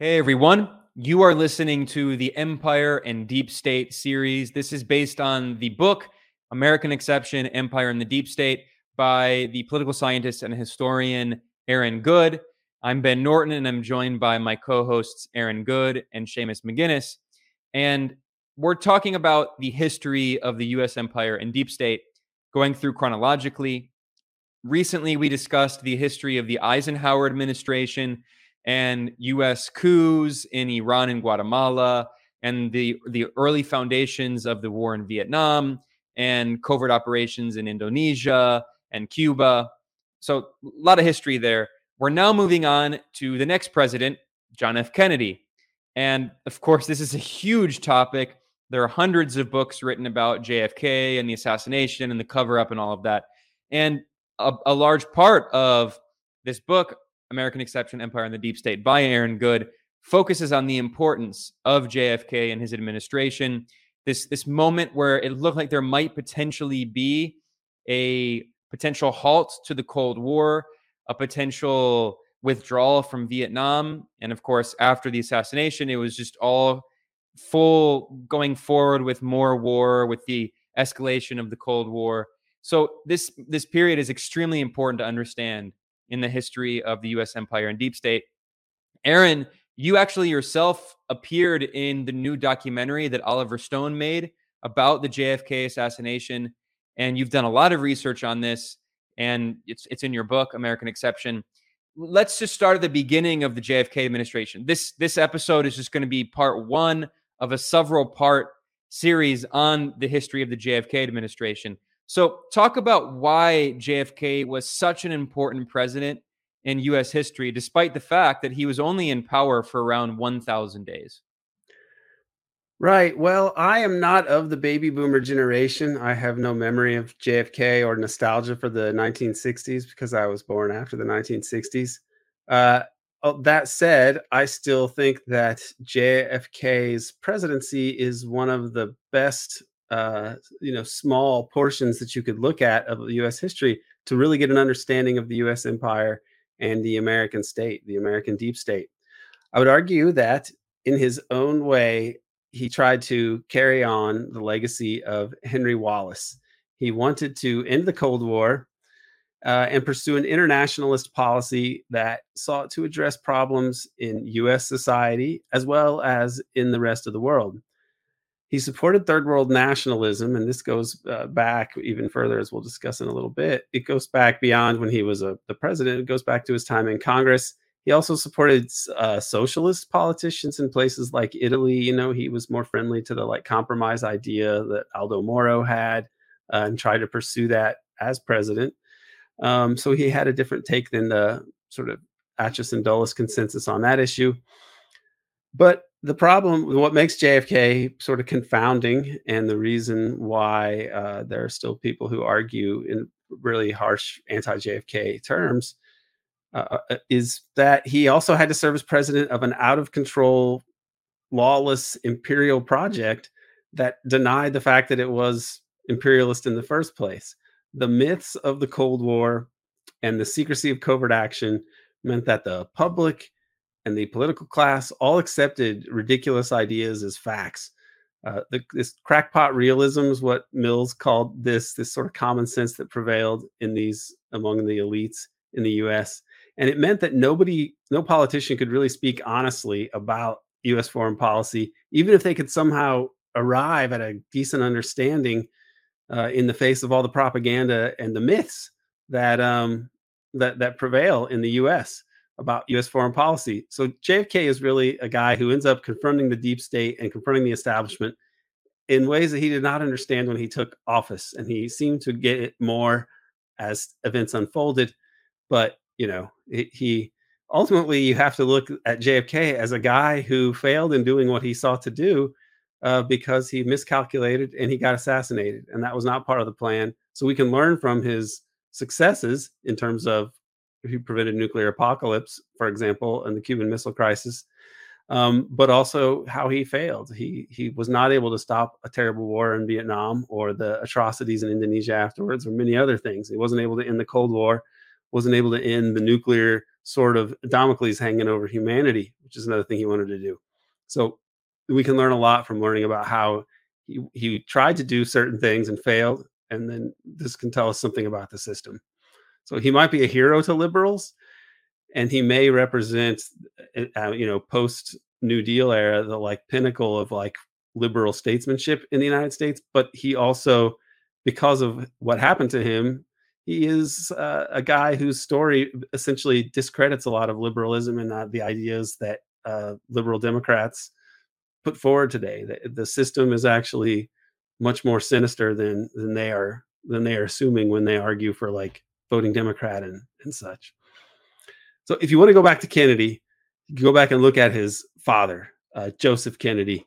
Hey everyone, you are listening to the Empire and Deep State series. This is based on the book American Exception Empire and the Deep State by the political scientist and historian Aaron Good. I'm Ben Norton and I'm joined by my co hosts Aaron Good and Seamus McGuinness. And we're talking about the history of the US empire and deep state going through chronologically. Recently, we discussed the history of the Eisenhower administration and U.S. coups in Iran and Guatemala, and the the early foundations of the war in Vietnam, and covert operations in Indonesia and Cuba. So a lot of history there. We're now moving on to the next president, John F. Kennedy, and of course, this is a huge topic. There are hundreds of books written about JFK and the assassination and the cover up and all of that. And a, a large part of this book American Exception, Empire and the Deep State by Aaron Good focuses on the importance of JFK and his administration. This this moment where it looked like there might potentially be a potential halt to the Cold War, a potential withdrawal from Vietnam, and of course after the assassination, it was just all full going forward with more war, with the escalation of the Cold War. So this this period is extremely important to understand in the history of the US empire and deep state. Aaron, you actually yourself appeared in the new documentary that Oliver Stone made about the JFK assassination. And you've done a lot of research on this, and it's, it's in your book, American Exception. Let's just start at the beginning of the JFK administration. This, this episode is just going to be part one of a several part series on the history of the JFK administration. So, talk about why JFK was such an important president in U.S. history, despite the fact that he was only in power for around 1,000 days. Right. Well, I am not of the baby boomer generation. I have no memory of JFK or nostalgia for the 1960s because I was born after the 1960s. Uh, oh, that said, I still think that JFK's presidency is one of the best uh, you know small portions that you could look at of U.S. history to really get an understanding of the U.S. empire and the American state, the American deep state. I would argue that in his own way, he tried to carry on the legacy of Henry Wallace. He wanted to end the Cold War uh, and pursue an internationalist policy that sought to address problems in US society as well as in the rest of the world. He supported third world nationalism, and this goes uh, back even further, as we'll discuss in a little bit. It goes back beyond when he was a, the president, it goes back to his time in Congress. He also supported uh, socialist politicians in places like Italy. You know, he was more friendly to the like compromise idea that Aldo Moro had uh, and tried to pursue that as president. Um, so he had a different take than the sort of Acheson Dulles consensus on that issue. But the problem, what makes JFK sort of confounding, and the reason why uh, there are still people who argue in really harsh anti JFK terms, uh, uh, is that he also had to serve as president of an out of control, lawless imperial project that denied the fact that it was imperialist in the first place. The myths of the Cold War and the secrecy of covert action meant that the public and the political class all accepted ridiculous ideas as facts. Uh, the, this crackpot realism is what Mills called this this sort of common sense that prevailed in these among the elites in the U.S. And it meant that nobody, no politician, could really speak honestly about U.S. foreign policy, even if they could somehow arrive at a decent understanding uh, in the face of all the propaganda and the myths that um, that that prevail in the U.S about U.S. foreign policy. So JFK is really a guy who ends up confronting the deep state and confronting the establishment in ways that he did not understand when he took office, and he seemed to get it more as events unfolded. But you know, it, he ultimately you have to look at JFK as a guy who failed in doing what he sought to do uh, because he miscalculated and he got assassinated, and that was not part of the plan. So we can learn from his successes in terms of he prevented nuclear apocalypse, for example, and the Cuban Missile Crisis, um, but also how he failed. He he was not able to stop a terrible war in Vietnam or the atrocities in Indonesia afterwards, or many other things. He wasn't able to end the Cold War, wasn't able to end the nuclear sort of Damocles hanging over humanity, which is another thing he wanted to do. So we can learn a lot from learning about how he, he tried to do certain things and failed. And then this can tell us something about the system. So he might be a hero to liberals, and he may represent, uh, you know, post New Deal era, the like pinnacle of like liberal statesmanship in the United States. But he also, because of what happened to him, he is uh, a guy whose story essentially discredits a lot of liberalism and uh, the ideas that uh, liberal Democrats put forward today. The, the system is actually much more sinister than than they are than they are assuming when they argue for like voting Democrat and and such. So if you want to go back to Kennedy, go back and look at his father, uh, Joseph Kennedy,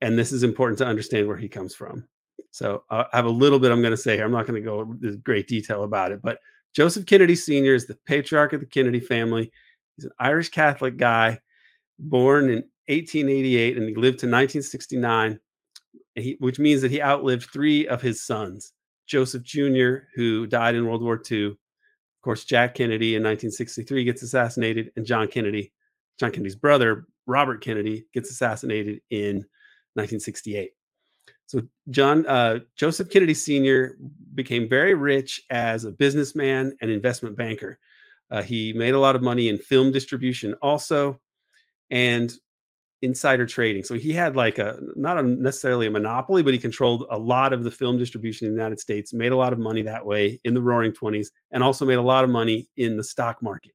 and this is important to understand where he comes from. So uh, I have a little bit I'm going to say here. I'm not going to go into great detail about it, but Joseph Kennedy Sr. is the patriarch of the Kennedy family. He's an Irish Catholic guy, born in 1888, and he lived to 1969, he, which means that he outlived three of his sons. Joseph Jr., who died in World War II, of course, Jack Kennedy in 1963 gets assassinated, and John Kennedy, John Kennedy's brother, Robert Kennedy, gets assassinated in 1968. So John uh, Joseph Kennedy Sr. became very rich as a businessman and investment banker. Uh, he made a lot of money in film distribution also, and insider trading. So he had like a not a necessarily a monopoly, but he controlled a lot of the film distribution in the United States, made a lot of money that way in the roaring 20s, and also made a lot of money in the stock market.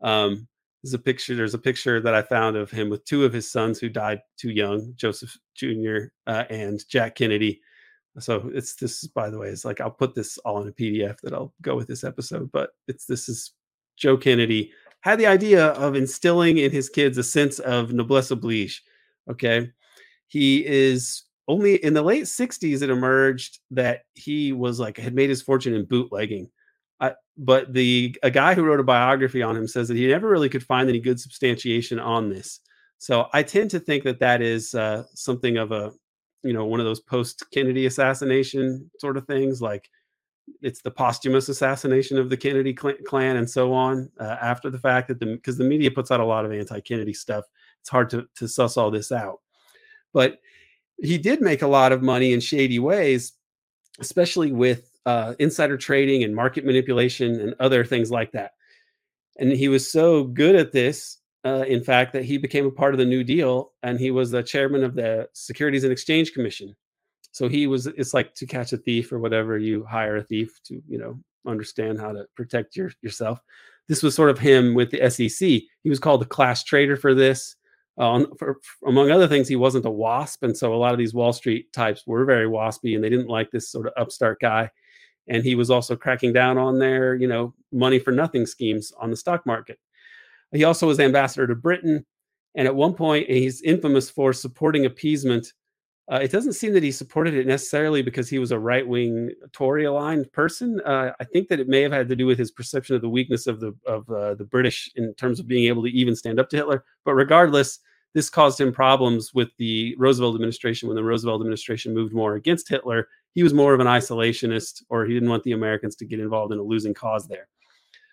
Um, there's a picture, there's a picture that I found of him with two of his sons who died too young, Joseph Jr. Uh, and Jack Kennedy. So it's this by the way, it's like I'll put this all in a PDF that I'll go with this episode, but it's this is Joe Kennedy had the idea of instilling in his kids a sense of noblesse oblige. Okay. He is only in the late 60s, it emerged that he was like, had made his fortune in bootlegging. I, but the a guy who wrote a biography on him says that he never really could find any good substantiation on this. So I tend to think that that is uh, something of a, you know, one of those post Kennedy assassination sort of things. Like it's the posthumous assassination of the Kennedy clan and so on uh, after the fact that the because the media puts out a lot of anti-Kennedy stuff. It's hard to to suss all this out, but he did make a lot of money in shady ways, especially with uh, insider trading and market manipulation and other things like that. And he was so good at this, uh, in fact, that he became a part of the New Deal and he was the chairman of the Securities and Exchange Commission so he was it's like to catch a thief or whatever you hire a thief to you know understand how to protect your, yourself. This was sort of him with the sec he was called the class traitor for this. Uh, for, among other things he wasn't a wasp and so a lot of these wall street types were very waspy and they didn't like this sort of upstart guy. And he was also cracking down on their you know money for nothing schemes on the stock market. He also was ambassador to britain and at one point he's infamous for supporting appeasement uh, it doesn't seem that he supported it necessarily because he was a right wing Tory aligned person. Uh, I think that it may have had to do with his perception of the weakness of the of uh, the British in terms of being able to even stand up to Hitler. But regardless, this caused him problems with the Roosevelt administration when the Roosevelt administration moved more against Hitler. He was more of an isolationist, or he didn't want the Americans to get involved in a losing cause there.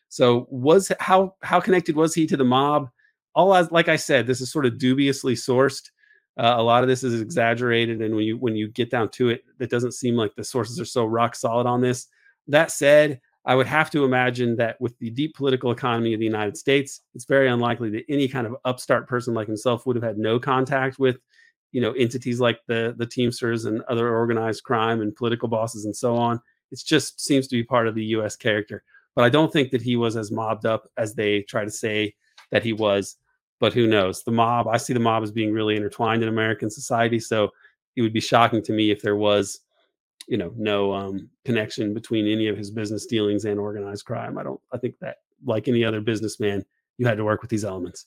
So, was how how connected was he to the mob? All as like I said, this is sort of dubiously sourced. Uh, a lot of this is exaggerated, and when you when you get down to it, it doesn't seem like the sources are so rock solid on this. That said, I would have to imagine that with the deep political economy of the United States, it's very unlikely that any kind of upstart person like himself would have had no contact with, you know, entities like the the Teamsters and other organized crime and political bosses and so on. It just seems to be part of the U.S. character. But I don't think that he was as mobbed up as they try to say that he was but who knows? The mob, I see the mob as being really intertwined in American society. So it would be shocking to me if there was, you know, no um, connection between any of his business dealings and organized crime. I don't, I think that like any other businessman, you had to work with these elements.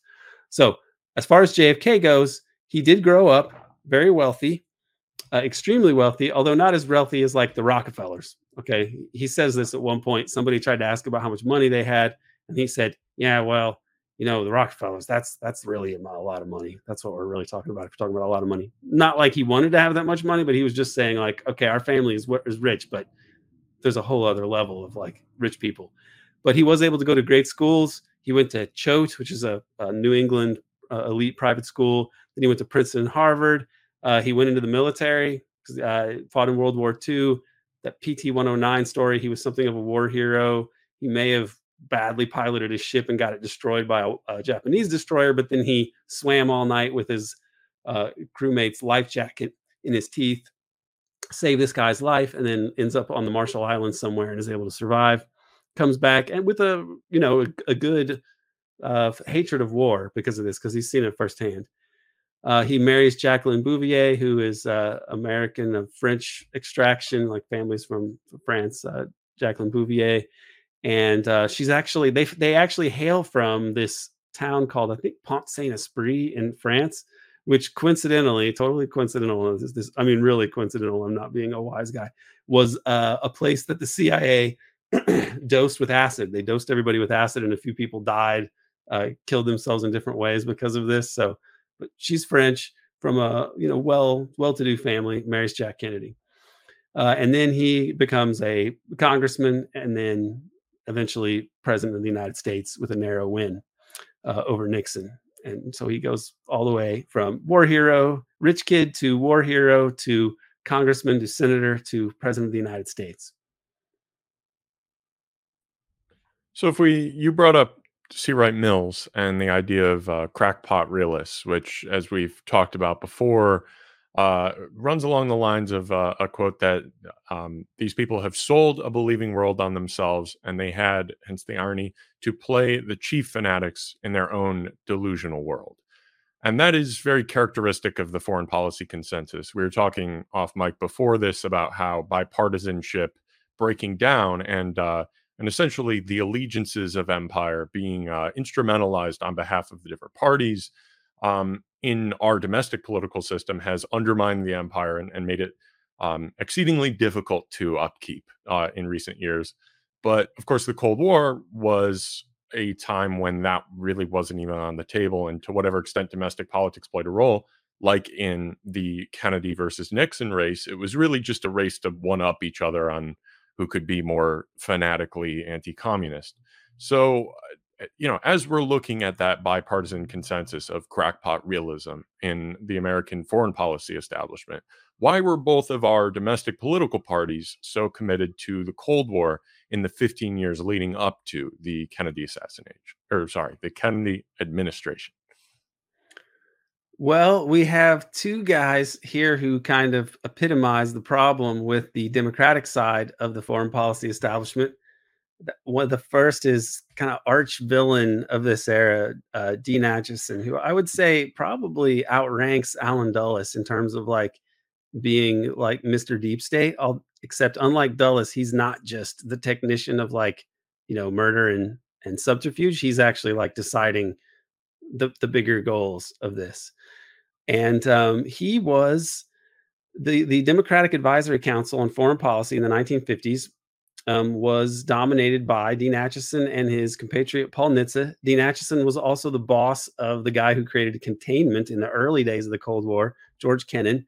So as far as JFK goes, he did grow up very wealthy, uh, extremely wealthy, although not as wealthy as like the Rockefellers. Okay. He says this at one point. Somebody tried to ask about how much money they had. And he said, Yeah, well, you know, the Rockefellers, that's that's really a lot of money. That's what we're really talking about. If we're talking about a lot of money, not like he wanted to have that much money, but he was just saying like, okay, our family is is rich, but there's a whole other level of like rich people. But he was able to go to great schools. He went to Choate, which is a, a New England uh, elite private school. Then he went to Princeton and Harvard. Uh, he went into the military, uh, fought in World War II. That PT 109 story, he was something of a war hero. He may have badly piloted his ship and got it destroyed by a, a Japanese destroyer, but then he swam all night with his uh, crewmate's life jacket in his teeth, saved this guy's life, and then ends up on the Marshall Islands somewhere and is able to survive. Comes back and with a you know a, a good uh, hatred of war because of this, because he's seen it firsthand. Uh, he marries Jacqueline Bouvier, who is uh, American of French extraction, like families from France. Uh, Jacqueline Bouvier, and uh, she's actually they they actually hail from this town called I think Pont Saint Esprit in France, which coincidentally, totally coincidental, this, this I mean really coincidental. I'm not being a wise guy. Was uh, a place that the CIA dosed with acid. They dosed everybody with acid, and a few people died, uh, killed themselves in different ways because of this. So, but she's French from a you know well well-to-do family, marries Jack Kennedy, uh, and then he becomes a congressman, and then eventually president of the United States with a narrow win uh, over Nixon. And so he goes all the way from war hero, rich kid to war hero to congressman to senator to president of the United States. So if we you brought up C. Wright Mills and the idea of uh, crackpot realists, which, as we've talked about before, uh, runs along the lines of uh, a quote that um, these people have sold a believing world on themselves, and they had, hence the irony, to play the chief fanatics in their own delusional world. And that is very characteristic of the foreign policy consensus. We were talking off mic before this about how bipartisanship breaking down and uh, and essentially the allegiances of empire being uh, instrumentalized on behalf of the different parties um, in our domestic political system has undermined the empire and, and made it um, exceedingly difficult to upkeep uh, in recent years. But of course, the Cold War was a time when that really wasn't even on the table. And to whatever extent domestic politics played a role, like in the Kennedy versus Nixon race, it was really just a race to one up each other on who could be more fanatically anti communist. So Eh, Eh, you know, as we're looking at that bipartisan consensus of crackpot realism in the American foreign policy establishment, why were both of our domestic political parties so committed to the Cold War in the 15 years leading up to the Kennedy assassination, or sorry, the Kennedy administration? Well, we have two guys here who kind of epitomize the problem with the Democratic side of the foreign policy establishment one of the first is kind of arch villain of this era, uh, Dean Acheson, who I would say probably outranks Allen Dulles in terms of like being like Mr. Deep State. Except unlike Dulles, he's not just the technician of like you know murder and and subterfuge. He's actually like deciding the the bigger goals of this, and um, he was the the Democratic Advisory Council on Foreign Policy in the 1950s um, was dominated by Dean Acheson and his compatriot Paul Nitze. Dean Acheson was also the boss of the guy who created containment in the early days of the Cold War, George Kennan.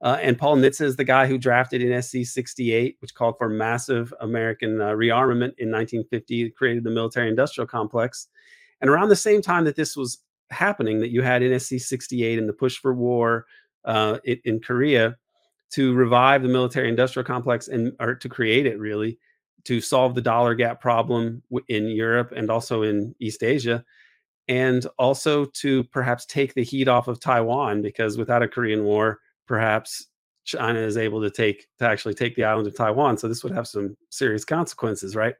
Uh, and Paul Nitze is the guy who drafted NSC 68, which called for massive American uh, rearmament in 1950, created the military industrial complex. And around the same time that this was happening, that you had NSC 68 and the push for war uh, in, in Korea to revive the military industrial complex and or to create it really to solve the dollar gap problem in Europe and also in East Asia, and also to perhaps take the heat off of Taiwan because without a Korean War, perhaps China is able to take to actually take the island of Taiwan. So this would have some serious consequences, right?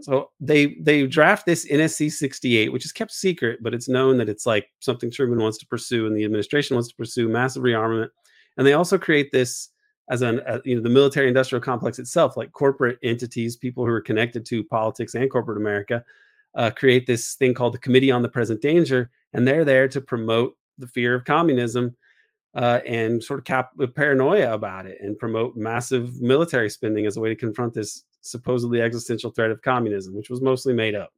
So they they draft this NSC 68, which is kept secret, but it's known that it's like something Truman wants to pursue and the administration wants to pursue massive rearmament. And they also create this as an uh, you know the military industrial complex itself like corporate entities people who are connected to politics and corporate america uh, create this thing called the committee on the present danger and they're there to promote the fear of communism uh, and sort of cap uh, paranoia about it and promote massive military spending as a way to confront this supposedly existential threat of communism which was mostly made up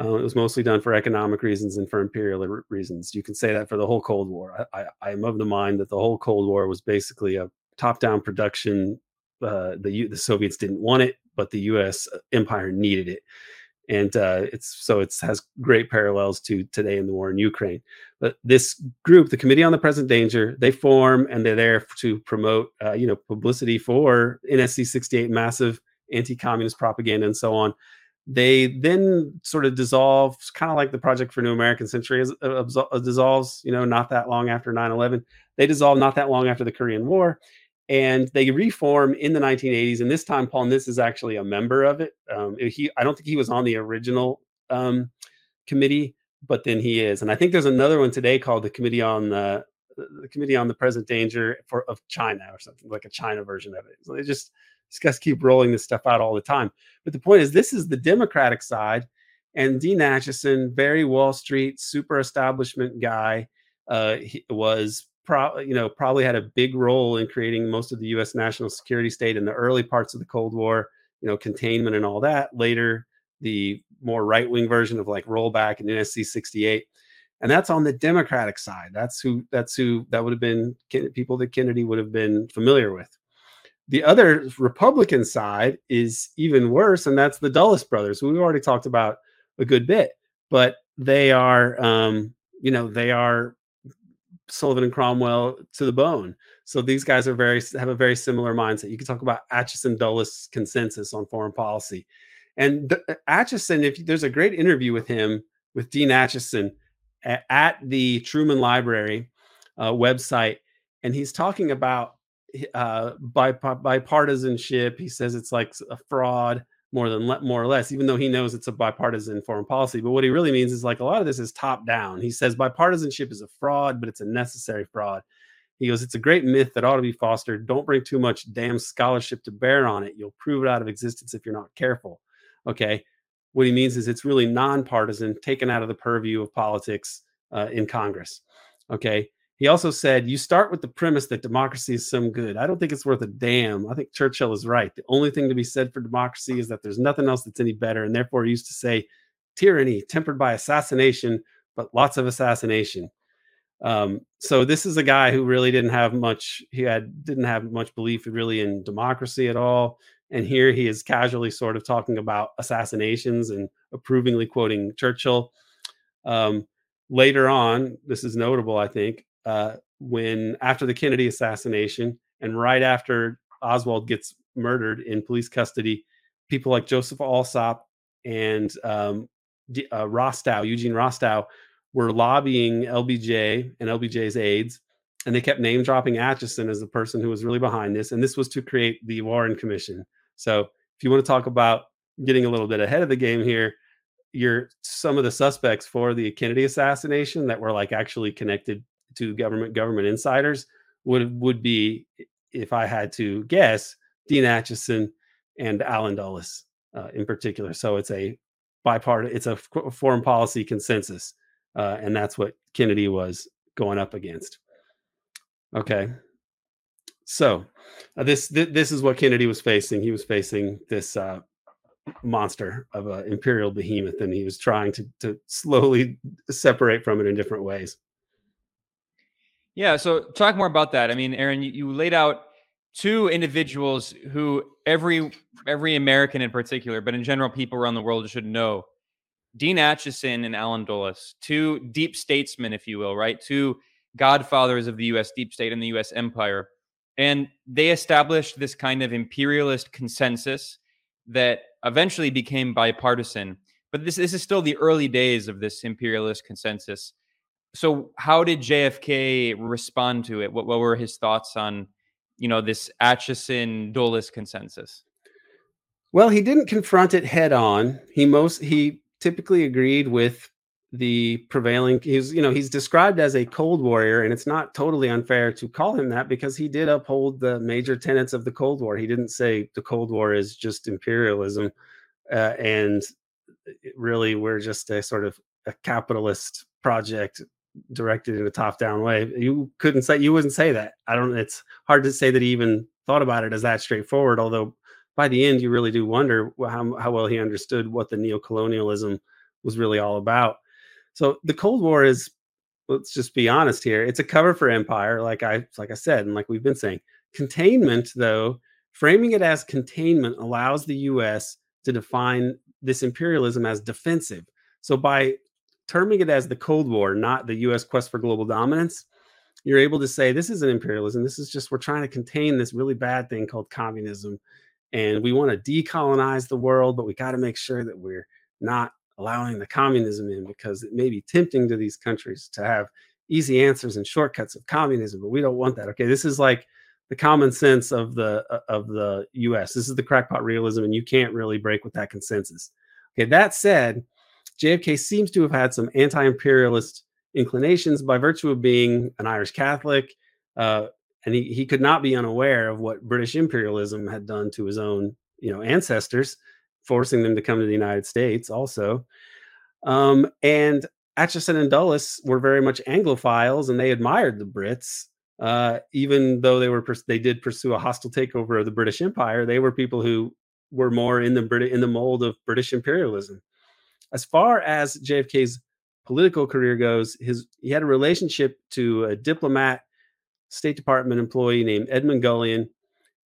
uh, it was mostly done for economic reasons and for imperial reasons. You can say that for the whole Cold War. I, I'm of the mind that the whole Cold War was basically a top-down production. Uh, the the Soviets didn't want it, but the U.S. Uh, empire needed it, and uh, it's so it has great parallels to today in the war in Ukraine. But this group, the Committee on the Present Danger, they form and they're there to promote, uh, you know, publicity for NSC 68, massive anti-communist propaganda and so on. They then sort of dissolve, kind of like the Project for New American Century uh, uh, dissolves, you know, not that long after 9/11. They dissolve not that long after the Korean War, and they reform in the 1980s. And this time, Paul Nitze is actually a member of it. Um, he, I don't think he was on the original um, committee, but then he is. And I think there's another one today called the Committee on the, the Committee on the Present Danger for of China or something like a China version of it. So they just just keep rolling this stuff out all the time. But the point is, this is the Democratic side, and Dean Acheson, very Wall Street, super establishment guy, uh, was pro- you know probably had a big role in creating most of the U.S. national security state in the early parts of the Cold War. You know, containment and all that. Later, the more right wing version of like rollback and NSC 68, and that's on the Democratic side. That's who that's who that would have been people that Kennedy would have been familiar with. The other Republican side is even worse, and that's the Dulles brothers, who we've already talked about a good bit. But they are, um, you know, they are Sullivan and Cromwell to the bone. So these guys are very have a very similar mindset. You can talk about Acheson Dulles consensus on foreign policy, and uh, Acheson. If there's a great interview with him with Dean Acheson at, at the Truman Library uh, website, and he's talking about uh, bipartisanship. He says it's like a fraud more than more or less, even though he knows it's a bipartisan foreign policy. But what he really means is like a lot of this is top down. He says bipartisanship is a fraud, but it's a necessary fraud. He goes, it's a great myth that ought to be fostered. Don't bring too much damn scholarship to bear on it. You'll prove it out of existence if you're not careful. Okay. What he means is it's really nonpartisan, taken out of the purview of politics uh, in Congress. Okay. He also said, You start with the premise that democracy is some good. I don't think it's worth a damn. I think Churchill is right. The only thing to be said for democracy is that there's nothing else that's any better. And therefore, he used to say, tyranny tempered by assassination, but lots of assassination. Um, so this is a guy who really didn't have much. He had didn't have much belief really in democracy at all. And here he is casually sort of talking about assassinations and approvingly quoting Churchill. Um, later on, this is notable, I think uh, when after the Kennedy assassination and right after Oswald gets murdered in police custody, people like Joseph Alsop and um, uh, Rostow, Eugene Rostow, were lobbying LBJ and LBJ's aides, and they kept name dropping Acheson as the person who was really behind this. And this was to create the Warren Commission. So, if you want to talk about getting a little bit ahead of the game here, you're some of the suspects for the Kennedy assassination that were like actually connected to government government insiders would would be if I had to guess Dean Acheson and Allen Dulles uh, in particular. So it's a bipartisan, it's a foreign policy consensus, uh, and that's what Kennedy was going up against. Okay, so uh, this th- this is what Kennedy was facing. He was facing this uh, monster of an imperial behemoth, and he was trying to to slowly separate from it in different ways. Yeah. So talk more about that. I mean, Aaron, you, you laid out two individuals who every every American in particular, but in general, people around the world should know. Dean Acheson and Allen Dulles, two deep statesmen, if you will, right? Two godfathers of the U.S. deep state and the U.S. empire. And they established this kind of imperialist consensus that eventually became bipartisan. But this, this is still the early days of this imperialist consensus so how did JFK respond to it? What, what were his thoughts on, you know, this Acheson Dulles consensus? Well, he didn't confront it head on. He most he typically agreed with the prevailing he's you know he's described as a cold warrior and it's not totally unfair to call him that because he did uphold the major tenets of the cold war he didn't say the cold war is just imperialism uh, and really we're just a sort of a capitalist project directed in a top down way. You couldn't say you wouldn't say that. I don't. It's hard to say that he even thought about it as that straightforward. Although by the end, you really do wonder how how well he understood what the neocolonialism was really all about. So the Cold War is. Let's just be honest here. It's a cover for empire, like I like I said, and like we've been saying. Containment, though, framing it as containment allows the U.S. to define this imperialism as defensive. So by terming it as the Cold War, not the US quest for global dominance, you're able to say this isn't imperialism. This is just we're trying to contain this really bad thing called communism. And we want to decolonize the world, but we got to make sure that we're not allowing the communism in because it may be tempting to these countries to have easy answers and shortcuts of communism, but we don't want that. Okay, this is like the common sense of the uh, of the U.S. This is the crackpot realism, and you can't really break with that consensus. Okay, that said, JFK seems to have had some anti-imperialist inclinations by virtue of being an Irish Catholic, uh, and he, he could not be unaware of what British imperialism had done to his own you know ancestors, forcing them to come to the United States also. Um, and Acheson and Dulles were very much Anglophiles, and they admired the Brits. Uh, even though they were they did pursue a hostile takeover of the British Empire, they were people who were more in the Brit in the mold of British imperialism. As far as JFK's political career goes, his he had a relationship to a diplomat, State Department employee named Edmund Gullion,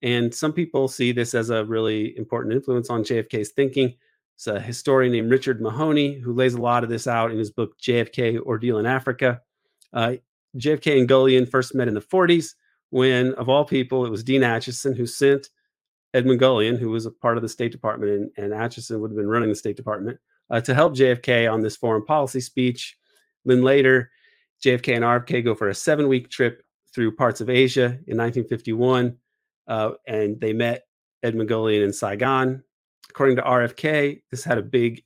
and some people see this as a really important influence on JFK's thinking. It's a historian named Richard Mahoney who lays a lot of this out in his book JFK Ordeal in Africa. Uh, JFK and Gullion first met in the 40s when, of all people, it was Dean Acheson who sent Edmund Gullion, who was a part of the State Department, and, and Acheson would have been running the State Department, uh, to help JFK on this foreign policy speech. Then later, JFK and RFK go for a seven week trip through parts of Asia in 1951, uh, and they met Edmund Gullion in Saigon. According to RFK, this had a big,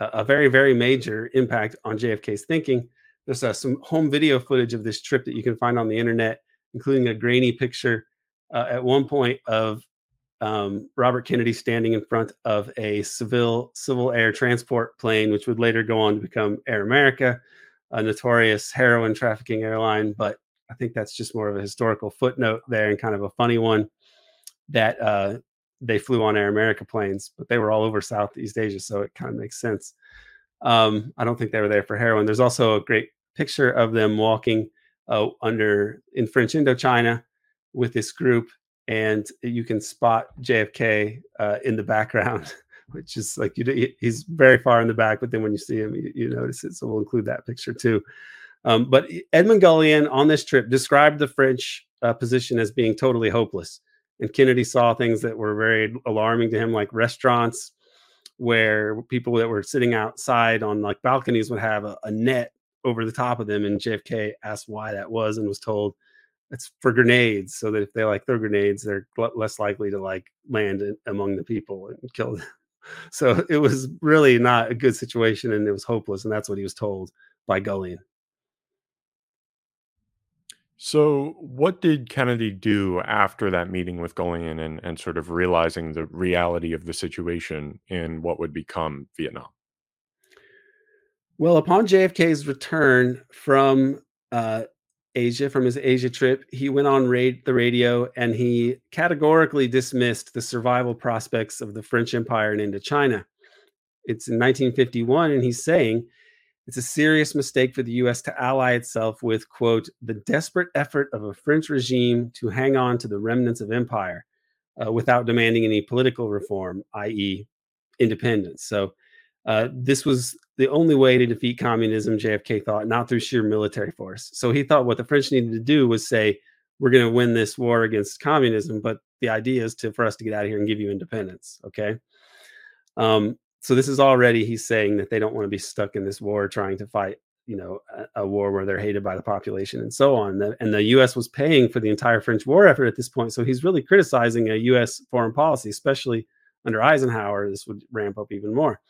uh, a very, very major impact on JFK's thinking. There's uh, some home video footage of this trip that you can find on the internet, including a grainy picture uh, at one point of um, Robert Kennedy standing in front of a civil civil air transport plane, which would later go on to become Air America, a notorious heroin trafficking airline. But I think that's just more of a historical footnote there and kind of a funny one that uh, they flew on Air America planes, but they were all over Southeast Asia, so it kind of makes sense. Um, I don't think they were there for heroin. There's also a great picture of them walking uh, under in French Indochina with this group and you can spot JFK uh, in the background, which is like you, he's very far in the back, but then when you see him, you, you notice it. So we'll include that picture too. Um, but Edmund Gullion on this trip described the French uh, position as being totally hopeless, and Kennedy saw things that were very alarming to him, like restaurants where people that were sitting outside on like balconies would have a, a net over the top of them, and JFK asked why that was and was told it's for grenades so that if they like throw grenades they're less likely to like land in, among the people and kill them. So it was really not a good situation and it was hopeless and that's what he was told by gullion. So what did kennedy do after that meeting with gullion and, and sort of realizing the reality of the situation in what would become vietnam? Well upon jfk's return from uh, Asia from his Asia trip. He went on raid the radio and he categorically dismissed the survival prospects of the French Empire in Indochina. It's in 1951, and he's saying it's a serious mistake for the US to ally itself with, quote, the desperate effort of a French regime to hang on to the remnants of empire uh, without demanding any political reform, i.e., independence. So uh, this was the only way to defeat communism, JFK thought, not through sheer military force. So he thought what the French needed to do was say, we're going to win this war against communism, but the idea is to for us to get out of here and give you independence. Okay. Um, so this is already he's saying that they don't want to be stuck in this war trying to fight, you know, a, a war where they're hated by the population and so on. And the U.S. was paying for the entire French war effort at this point. So he's really criticizing a U.S. foreign policy, especially under Eisenhower. This would ramp up even more.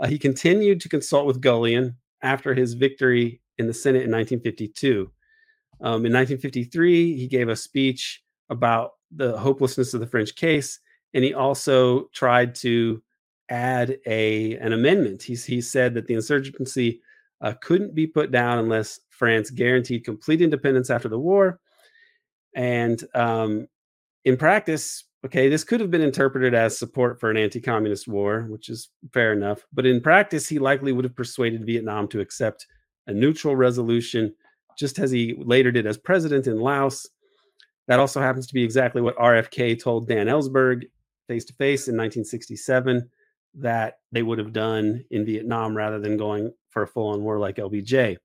Uh, he continued to consult with Gullion after his victory in the Senate in 1952. Um, in 1953, he gave a speech about the hopelessness of the French case, and he also tried to add a an amendment. He, he said that the insurgency uh, couldn't be put down unless France guaranteed complete independence after the war. And um, in practice, okay, this could have been interpreted as support for an anti communist war, which is fair enough. But in practice, he likely would have persuaded Vietnam to accept a neutral resolution, just as he later did as president in Laos. That also happens to be exactly what RFK told Dan Ellsberg face to face in 1967 that they would have done in Vietnam rather than going for a full on war like LBJ.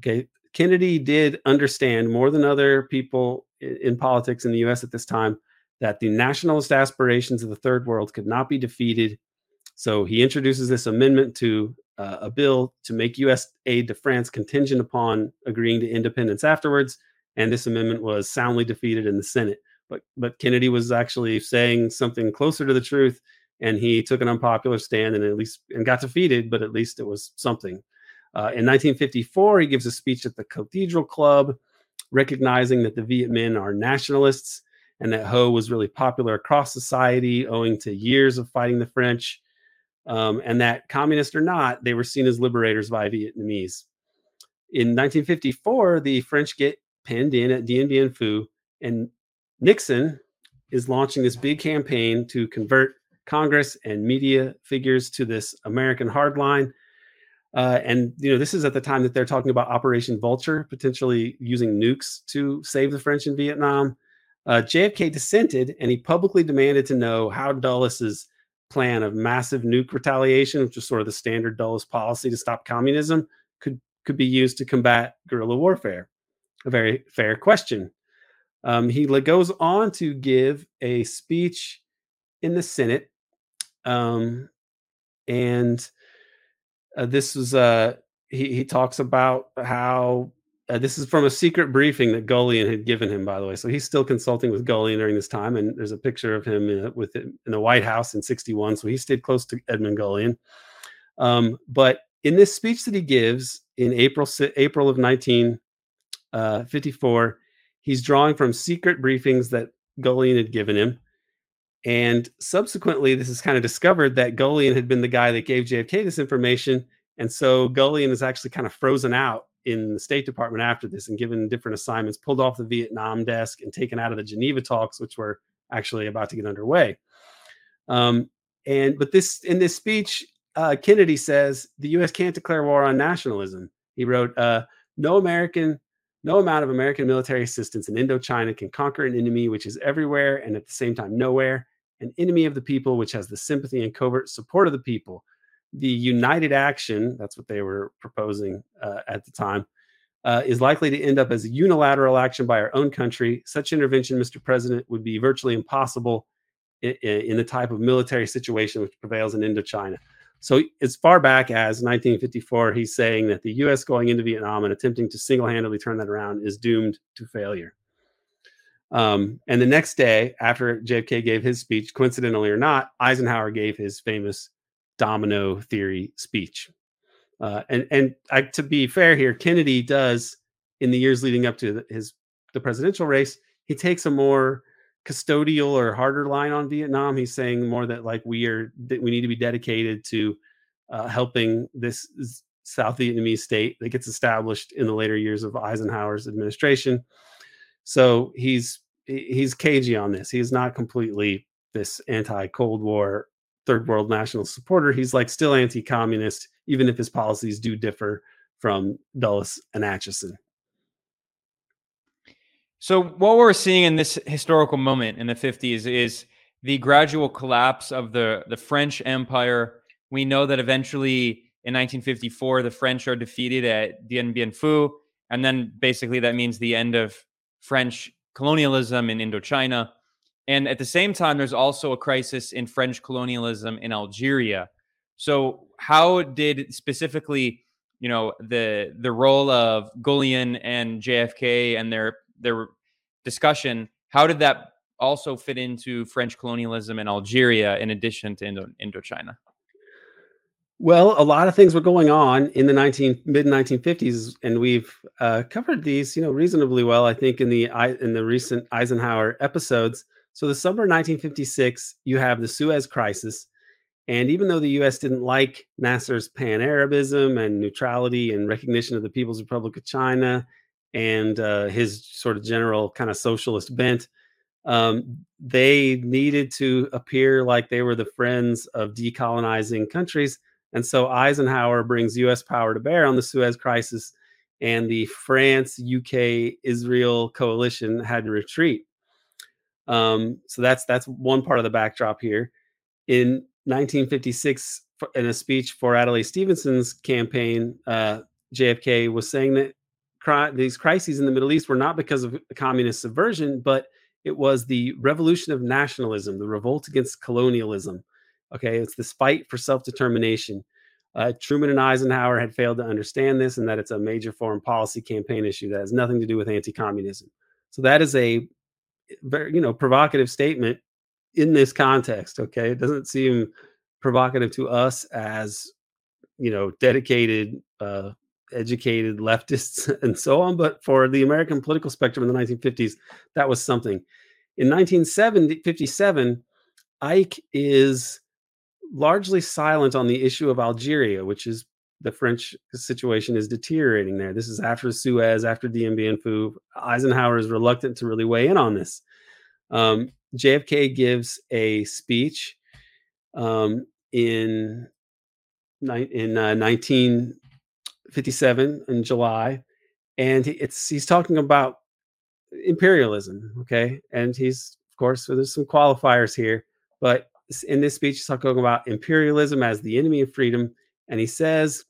Okay, Kennedy did understand more than other people in, in politics in the US at this time that the nationalist aspirations of the third world could not be defeated. So he introduces this amendment to uh, a bill to make U.S. aid to France contingent upon agreeing to independence afterwards. And this amendment was soundly defeated in the Senate. But but Kennedy was actually saying something closer to the truth, and he took an unpopular stand and at least and got defeated. But at least it was something. Uh, in 1954, he gives a speech at the Cathedral Club, recognizing that the Viet Minh are nationalists and that Ho was really popular across society owing to years of fighting the French um, and that communist or not, they were seen as liberators by Vietnamese. In 1954, the French get pinned in at Dien Bien Phu, and Nixon is launching this big campaign to convert Congress and media figures to this American hardline. Uh, and you know, this is at the time that they're talking about Operation Vulture, potentially using nukes to save the French in Vietnam. Uh, JFK dissented, and he publicly demanded to know how Dulles' plan of massive nuke retaliation, which was sort of the standard Dulles policy to stop communism, could could be used to combat guerrilla warfare. A very fair question. Um, he goes on to give a speech in the Senate, um, and uh, this was uh, he he talks about how uh, this is from a secret briefing that Gullion had given him, by the way. So he's still consulting with Gullion during this time, and there's a picture of him in, with in the White House in '61. So he stayed close to Edmund Gullion. Um, but in this speech that he gives in April April of 1954, uh, he's drawing from secret briefings that Gullion had given him. And subsequently, this is kind of discovered that Gullion had been the guy that gave JFK this information. And so Gullion is actually kind of frozen out in the State Department after this and given different assignments, pulled off the Vietnam desk and taken out of the Geneva talks, which were actually about to get underway. Um, and but this in this speech, uh, Kennedy says the U.S. can't declare war on nationalism. He wrote, uh, "No American, no amount of American military assistance in Indochina can conquer an enemy which is everywhere and at the same time nowhere, an enemy of the people which has the sympathy and covert support of the people." The united action, that's what they were proposing uh, at the time, uh, is likely to end up as a unilateral action by our own country. Such intervention, Mr. President, would be virtually impossible in, in the type of military situation which prevails in Indochina. So, as far back as 1954, he's saying that the U.S. going into Vietnam and attempting to single handedly turn that around is doomed to failure. Um, and the next day, after JFK gave his speech, coincidentally or not, Eisenhower gave his famous domino theory speech. Uh, and and I, to be fair here, Kennedy does in the years leading up to his the presidential race, he takes a more custodial or harder line on Vietnam. He's saying more that like we are that we need to be dedicated to uh, helping this South Vietnamese state that gets established in the later years of Eisenhower's administration. So he's he's cagey on this. He's not completely this anti-Cold War third world national supporter. He's like still anti-communist, even if his policies do differ from Dulles and Acheson. So what we're seeing in this historical moment in the 50s is the gradual collapse of the, the French Empire. We know that eventually in 1954, the French are defeated at Dien Bien Phu. And then basically that means the end of French colonialism in Indochina. And at the same time, there's also a crisis in French colonialism in Algeria. So, how did specifically, you know, the the role of Gullion and JFK and their their discussion, how did that also fit into French colonialism in Algeria in addition to Indo- Indochina? Well, a lot of things were going on in the 19 mid 1950s, and we've uh, covered these, you know, reasonably well. I think in the in the recent Eisenhower episodes. So, the summer of 1956, you have the Suez Crisis. And even though the US didn't like Nasser's pan Arabism and neutrality and recognition of the People's Republic of China and uh, his sort of general kind of socialist bent, um, they needed to appear like they were the friends of decolonizing countries. And so Eisenhower brings US power to bear on the Suez Crisis, and the France, UK, Israel coalition had to retreat. Um, so that's that's one part of the backdrop here. In 1956, in a speech for Adlai Stevenson's campaign, uh, JFK was saying that cri- these crises in the Middle East were not because of communist subversion, but it was the revolution of nationalism, the revolt against colonialism. Okay, it's this fight for self determination. Uh, Truman and Eisenhower had failed to understand this, and that it's a major foreign policy campaign issue that has nothing to do with anti-communism. So that is a very, you know, provocative statement in this context. Okay, it doesn't seem provocative to us as, you know, dedicated, uh, educated leftists and so on, but for the American political spectrum in the 1950s, that was something. In 1957, Ike is largely silent on the issue of Algeria, which is the French situation is deteriorating there. This is after Suez, after Dien Bien Phu. Eisenhower is reluctant to really weigh in on this. Um, JFK gives a speech um, in in uh, 1957 in July, and it's he's talking about imperialism. Okay, and he's of course there's some qualifiers here, but in this speech, he's talking about imperialism as the enemy of freedom. And he says,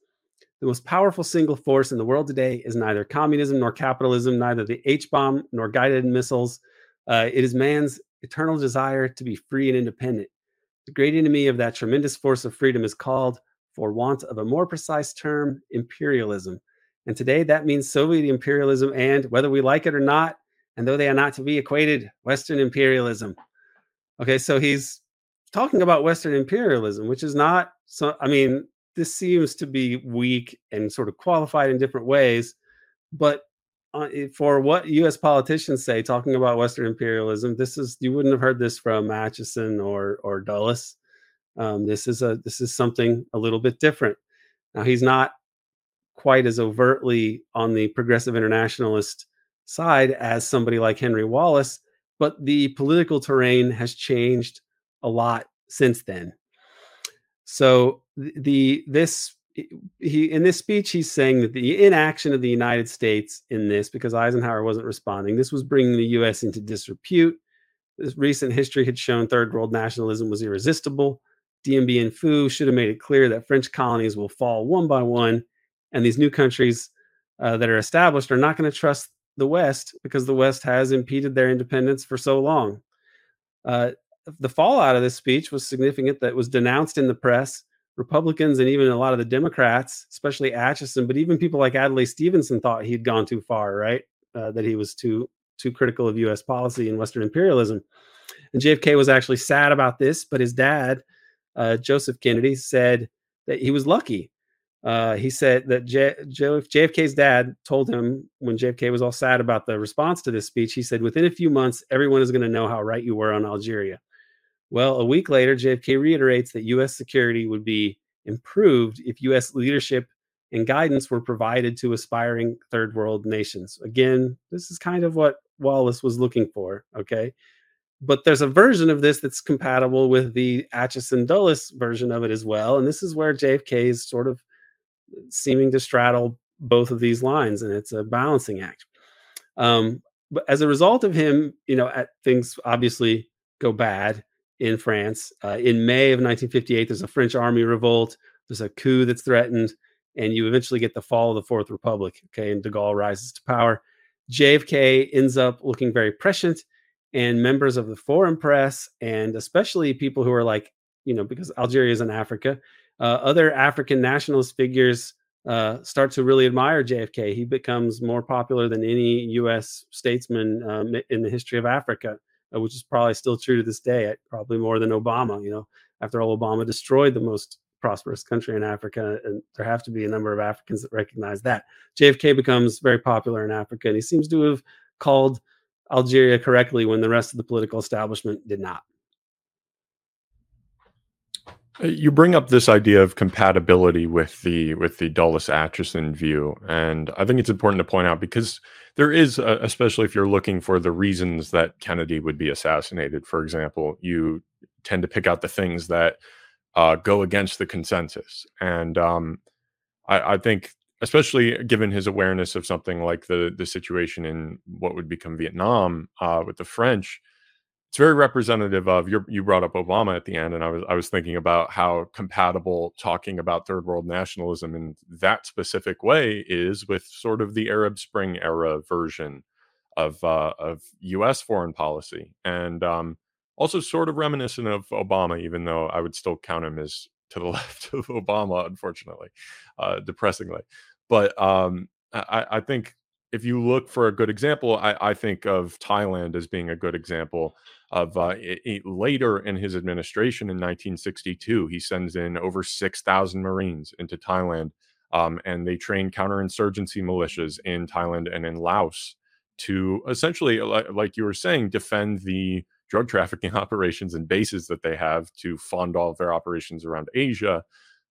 the most powerful single force in the world today is neither communism nor capitalism, neither the H bomb nor guided missiles. Uh, it is man's eternal desire to be free and independent. The great enemy of that tremendous force of freedom is called, for want of a more precise term, imperialism. And today that means Soviet imperialism and, whether we like it or not, and though they are not to be equated, Western imperialism. Okay, so he's talking about Western imperialism, which is not so. I mean, this seems to be weak and sort of qualified in different ways, but uh, for what U.S. politicians say, talking about Western imperialism, this is you wouldn't have heard this from Acheson or or Dulles. Um, this is a this is something a little bit different. Now he's not quite as overtly on the progressive internationalist side as somebody like Henry Wallace, but the political terrain has changed a lot since then. So the, this he in this speech he's saying that the inaction of the United States in this because Eisenhower wasn't responding this was bringing the US into disrepute this recent history had shown third world nationalism was irresistible Dien Bien Phu should have made it clear that French colonies will fall one by one and these new countries uh, that are established are not going to trust the West because the West has impeded their independence for so long. Uh, the fallout of this speech was significant that was denounced in the press. Republicans and even a lot of the Democrats, especially Acheson, but even people like Adlai Stevenson thought he'd gone too far, right? Uh, that he was too too critical of U.S. policy and Western imperialism. And JFK was actually sad about this, but his dad, uh, Joseph Kennedy, said that he was lucky. Uh, he said that J- JFK's dad told him when JFK was all sad about the response to this speech, he said, Within a few months, everyone is going to know how right you were on Algeria. Well, a week later, JFK reiterates that U.S. security would be improved if U.S. leadership and guidance were provided to aspiring third world nations. Again, this is kind of what Wallace was looking for. Okay. But there's a version of this that's compatible with the Acheson Dulles version of it as well. And this is where JFK is sort of seeming to straddle both of these lines, and it's a balancing act. Um, but as a result of him, you know, at, things obviously go bad in France. Uh, in May of 1958, there's a French army revolt. There's a coup that's threatened, and you eventually get the fall of the Fourth Republic. Okay, and De Gaulle rises to power. JFK ends up looking very prescient, and members of the foreign press, and especially people who are like, you know, because Algeria is in Africa, uh, other African nationalist figures uh, start to really admire JFK. He becomes more popular than any U.S. statesman um, in the history of Africa. Uh, which is probably still true to this day, probably more than Obama. You know, after all, Obama destroyed the most prosperous country in Africa, and there have to be a number of Africans that recognize that. JFK becomes very popular in Africa, and he seems to have called Algeria correctly when the rest of the political establishment did not. Uh, you bring up this idea of compatibility with the with the Dulles Acheson view, and I think it's important to point out because there is, a, especially if you're looking for the reasons that Kennedy would be assassinated. For example, you tend to pick out the things that uh, go against the consensus, and um, I, I think, especially given his awareness of something like the the situation in what would become Vietnam uh, with the French it's very representative of your you brought up Obama at the end and I was I was thinking about how compatible talking about third world nationalism in that specific way is with sort of the Arab Spring era version of uh, of US foreign policy. And um, also sort of reminiscent of Obama even though I would still count him as to the left of Obama unfortunately uh, depressingly. But um, I, I think if you look for a good example, I, I, think of Thailand as being a good example of uh, it, later in his administration in 1962, he sends in over 6,000 Marines into Thailand, um, and they train counterinsurgency militias in Thailand and in Laos to essentially, like, like you were saying, defend the drug trafficking operations and bases that they have to fund all of their operations around Asia,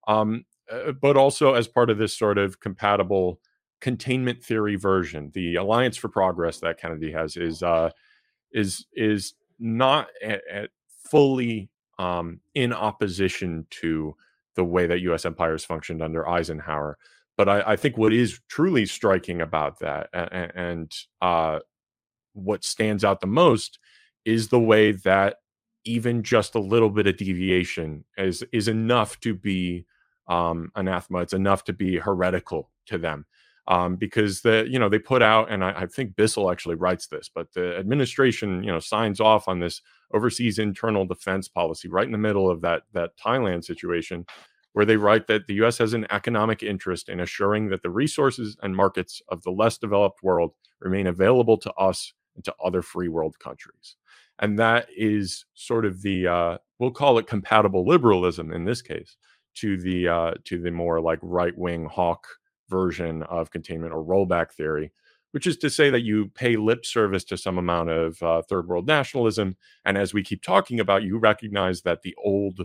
um, uh, but also as part of this sort of compatible containment theory version. The Alliance for Progress that Kennedy has is uh, is is not at, at fully um, in opposition to the way that U.S. empires functioned under Eisenhower. But I, I think what is truly striking about that, and, and uh, what stands out the most, is the way that even just a little bit of deviation is is enough to be um, anathema. It's enough to be heretical to them um, because the you know they put out and I, I, think Bissell actually writes this, but the administration you know signs off on this overseas internal defense policy right in the middle of that that Thailand situation, where they write that the U.S. has an economic interest in assuring that the resources and markets of the less developed world remain available to us and to other free world countries, and that is sort of the uh, we'll call it compatible liberalism in this case to the uh, to the more like right wing hawk version of containment or rollback theory, which is to say that you pay lip service to some amount of uh, third world nationalism. And as we keep talking about, you recognize that the old,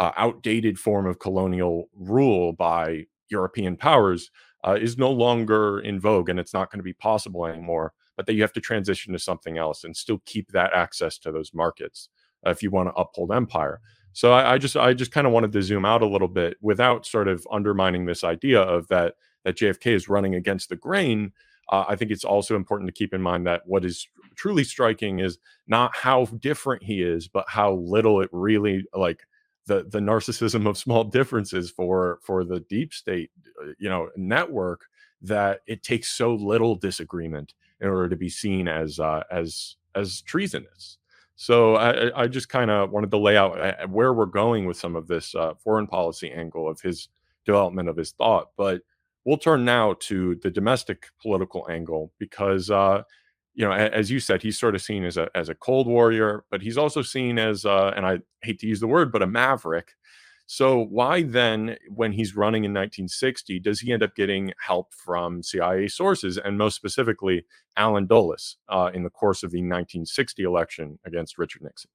uh, outdated form of colonial rule by European powers uh, is no longer in vogue and it's not going to be possible anymore, but that you have to transition to something else and still keep that access to those markets uh, if you want to uphold empire. So I, I just I just kind of wanted to zoom out a little bit without sort of undermining this idea of that that JFK is running against the grain, uh, I think it's also important to keep in mind that what is truly striking is not how different he is, but how little it really like the the narcissism of small differences for for the deep state, uh, you know, network that it takes so little disagreement in order to be seen as uh, as as treasonous. So I, I just kind of wanted to lay out uh, where we're going with some of this uh, foreign policy angle of his development of his thought, but we'll turn now to the domestic political angle because uh, you know as you said he's sort of seen as a as a cold warrior but he's also seen as uh, and i hate to use the word but a maverick. So why then when he's running in 1960 does he end up getting help from cia sources and most specifically allen dulles uh, in the course of the 1960 election against richard nixon?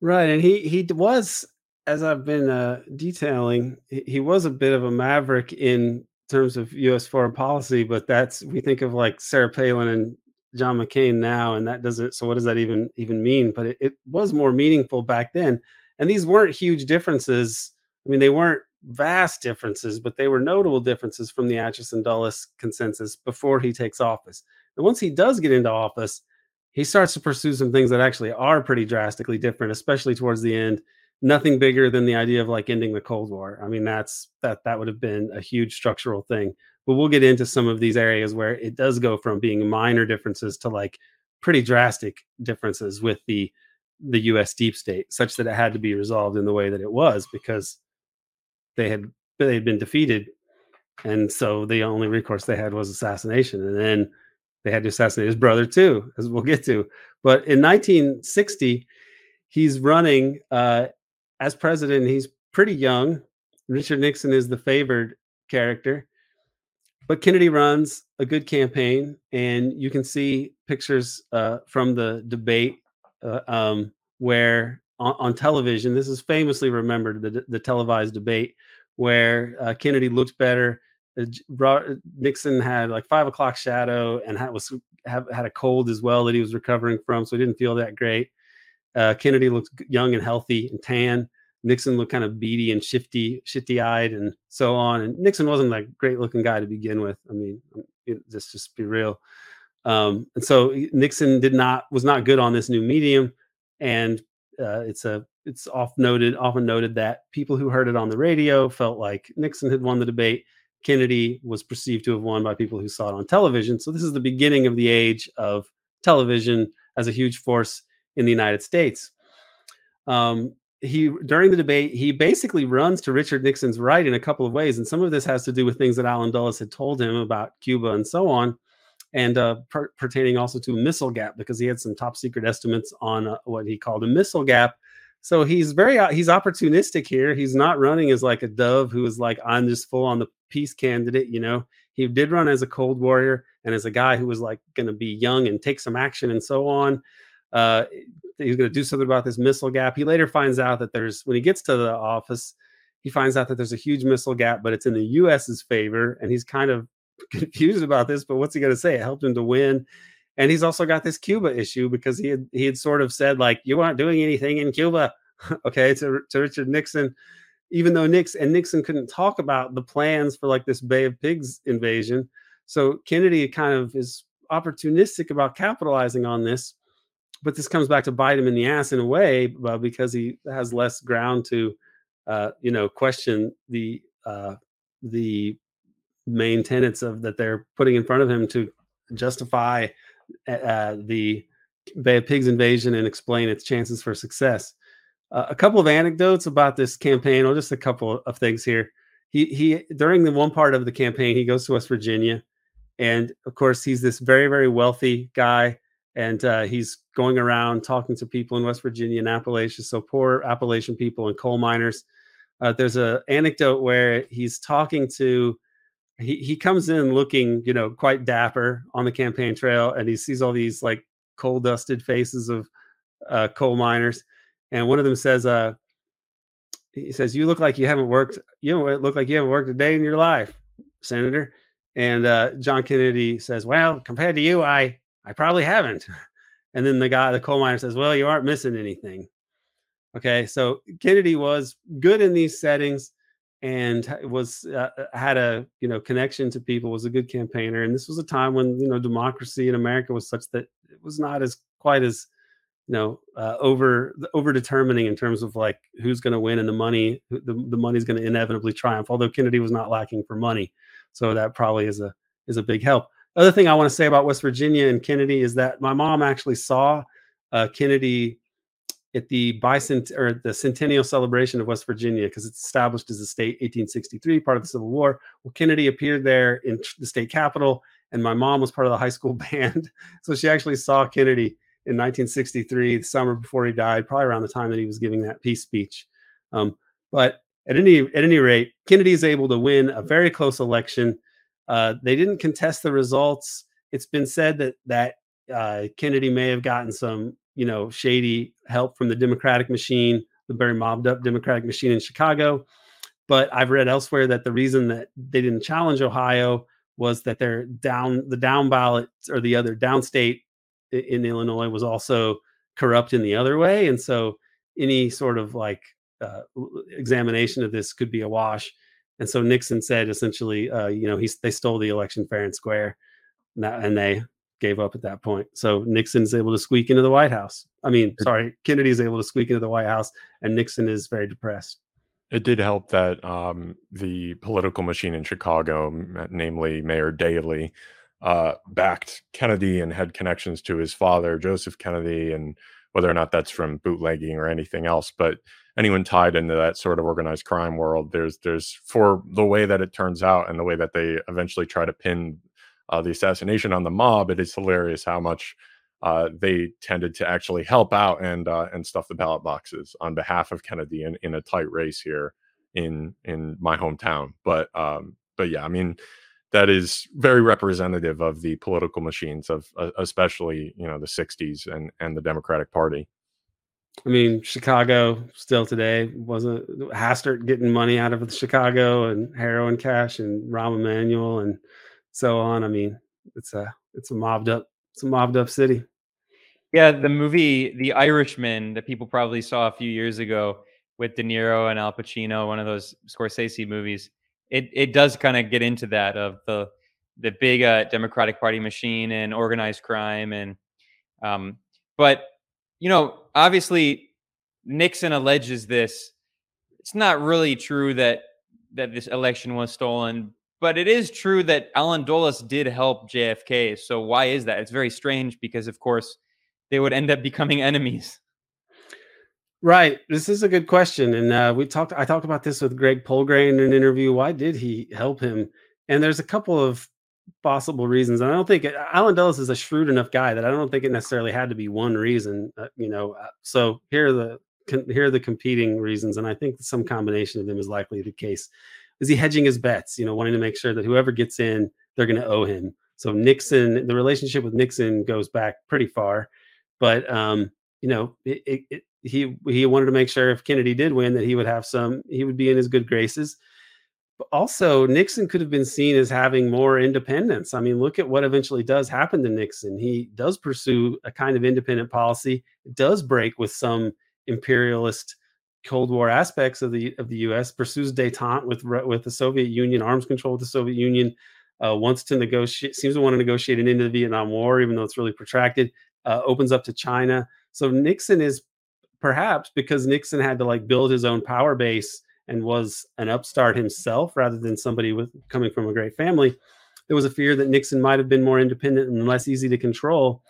Right and he he was as I've been uh, detailing, he was a bit of a maverick in terms of U.S. foreign policy. But that's we think of like Sarah Palin and John McCain now, and that doesn't. So what does that even even mean? But it, it was more meaningful back then, and these weren't huge differences. I mean, they weren't vast differences, but they were notable differences from the Acheson Dulles consensus before he takes office. And once he does get into office, he starts to pursue some things that actually are pretty drastically different, especially towards the end nothing bigger than the idea of like ending the Cold War. I mean, that's that that would have been a huge structural thing. But we'll get into some of these areas where it does go from being minor differences to like pretty drastic differences with the the US deep state, such that it had to be resolved in the way that it was because they had they had been defeated. And so the only recourse they had was assassination. And then they had to assassinate his brother too, as we'll get to. But in 1960, he's running uh, as president, he's pretty young. Richard Nixon is the favored character, but Kennedy runs a good campaign, and you can see pictures uh, from the debate uh, um, where on, on, television, this is famously remembered the, the televised debate where uh, Kennedy looked better. Uh, Nixon had like five o'clock shadow and had, was have, had a cold as well that he was recovering from, so he didn't feel that great. Uh, Kennedy looked young and healthy and tan. Nixon looked kind of beady and shifty, shifty eyed, and so on. And Nixon wasn't that great looking guy to begin with. I mean, um, it, let's just be real. Um, and so Nixon did not was not good on this new medium, and uh, it's a it's often noted often noted that people who heard it on the radio felt like Nixon had won the debate. Kennedy was perceived to have won by people who saw it on television. So this is the beginning of the age of television as a huge force in the United States. Um, he during the debate he basically runs to Richard Nixon's right in a couple of ways, and some of this has to do with things that Allen Dulles had told him about Cuba and so on, and uh, per- pertaining also to missile gap because he had some top secret estimates on uh, what he called a missile gap. So he's very uh, he's opportunistic here. He's not running as like a dove who is like I'm just full on the peace candidate. You know, he did run as a cold warrior and as a guy who was like going to be young and take some action and so on. Uh, he's going to do something about this missile gap. He later finds out that there's when he gets to the office, he finds out that there's a huge missile gap, but it's in the U.S.'s favor, and he's kind of confused about this. But what's he going to say? It helped him to win, and he's also got this Cuba issue because he had he had sort of said like, "You aren't doing anything in Cuba," okay, to to Richard Nixon. Even though Nixon and Nixon couldn't talk about the plans for like this Bay of Pigs invasion, so Kennedy kind of is opportunistic about capitalizing on this but this comes back to bite him in the ass in a way uh, because he has less ground to, uh, you know, question the uh, the main tenets of that they're putting in front of him to justify uh, uh, the Bay of Pigs invasion and explain its chances for success. Uh, a couple of anecdotes about this campaign, or just a couple of things here. He he during the one part of the campaign, he goes to West Virginia, and of course, he's this very very wealthy guy and uh, he's going around talking to people in West Virginia and Appalachia, so poor Appalachian people and coal miners. Uh, there's a anecdote where he's talking to he he comes in looking you know quite dapper on the campaign trail, and he sees all these like coal dusted faces of uh, coal miners, and one of them says, "Uh, he says you look like you haven't worked. You look like you haven't worked a day in your life, Senator." And uh, John Kennedy says, "Well, compared to you, I I probably haven't. And then the guy, the coal miner says, Well, you aren't missing anything. Okay. So Kennedy was good in these settings and was uh, uh, had a you know connection to people was a good campaigner and this was a time when you know democracy in america was such that it was not as quite as you know uh, over over determining in terms of like who's going to win and the money the, the money's going to inevitably triumph although kennedy was not lacking for money so that probably is a is a big help other thing I want to say about West Virginia and Kennedy is that my mom actually saw uh, Kennedy at the bicent or the centennial celebration of West Virginia because it's established as a state 1863, part of the Civil War. Well, Kennedy appeared there in the state capitol, and my mom was part of the high school band, so she actually saw Kennedy in 1963, the summer before he died, probably around the time that he was giving that peace speech. Um, but at any at any rate, Kennedy is able to win a very close election. Uh, they didn't contest the results. It's been said that that uh, Kennedy may have gotten some, you know, shady help from the Democratic machine, the very mobbed up Democratic machine in Chicago. But I've read elsewhere that the reason that they didn't challenge Ohio was that they're down the down ballot or the other downstate in Illinois was also corrupt in the other way, and so any sort of like uh, examination of this could be a wash. And so Nixon said essentially, uh, you know, he's they stole the election fair and square, and, that, and they gave up at that point. So Nixon's able to squeak into the White House. I mean, sorry, Kennedy's able to squeak into the White House, and Nixon is very depressed. It did help that um, the political machine in Chicago, namely Mayor Daley, uh, backed Kennedy and had connections to his father, Joseph Kennedy, and whether or not that's from bootlegging or anything else. But anyone tied into that sort of organized crime world, there's there's for the way that it turns out and the way that they eventually try to pin uh, the assassination on the mob. It is hilarious how much uh, they tended to actually help out and uh, and stuff the ballot boxes on behalf of Kennedy in, in a tight race here in in my hometown. But um, but yeah, I mean that is very representative of the political machines of uh, especially you know the 60s and and the democratic party i mean chicago still today wasn't hastert getting money out of chicago and heroin cash and rahm emanuel and so on i mean it's a it's a mobbed up it's a mobbed up city yeah the movie the irishman that people probably saw a few years ago with de niro and al pacino one of those scorsese movies it it does kind of get into that of the the big uh, Democratic Party machine and organized crime. And um, but you know, obviously, Nixon alleges this. It's not really true that that this election was stolen, but it is true that Allen Dulles did help JFK. So why is that? It's very strange because, of course, they would end up becoming enemies. Right. This is a good question, and uh, we talked. I talked about this with Greg Poulgrain in an interview. Why did he help him? And there's a couple of possible reasons. And I don't think Allen Dulles is a shrewd enough guy that I don't think it necessarily had to be one reason. Uh, you know, uh, so here are the here are the competing reasons, and I think some combination of them is likely the case. Is he hedging his bets? You know, wanting to make sure that whoever gets in, they're going to owe him. So Nixon, the relationship with Nixon goes back pretty far, but um, you know, it, it, it he he wanted to make sure if Kennedy did win that he would have some he would be in his good graces. But also Nixon could have been seen as having more independence. I mean, look at what eventually does happen to Nixon. He does pursue a kind of independent policy. Does break with some imperialist Cold War aspects of the of the U.S. Pursues détente with with the Soviet Union, arms control with the Soviet Union. Uh, wants to negotiate, seems to want to negotiate an end to the Vietnam War, even though it's really protracted. Uh, opens up to China. So Nixon is perhaps because Nixon had to like build his own power base and was an upstart himself rather than somebody with coming from a great family, there was a fear that Nixon might have been more independent and less easy to control.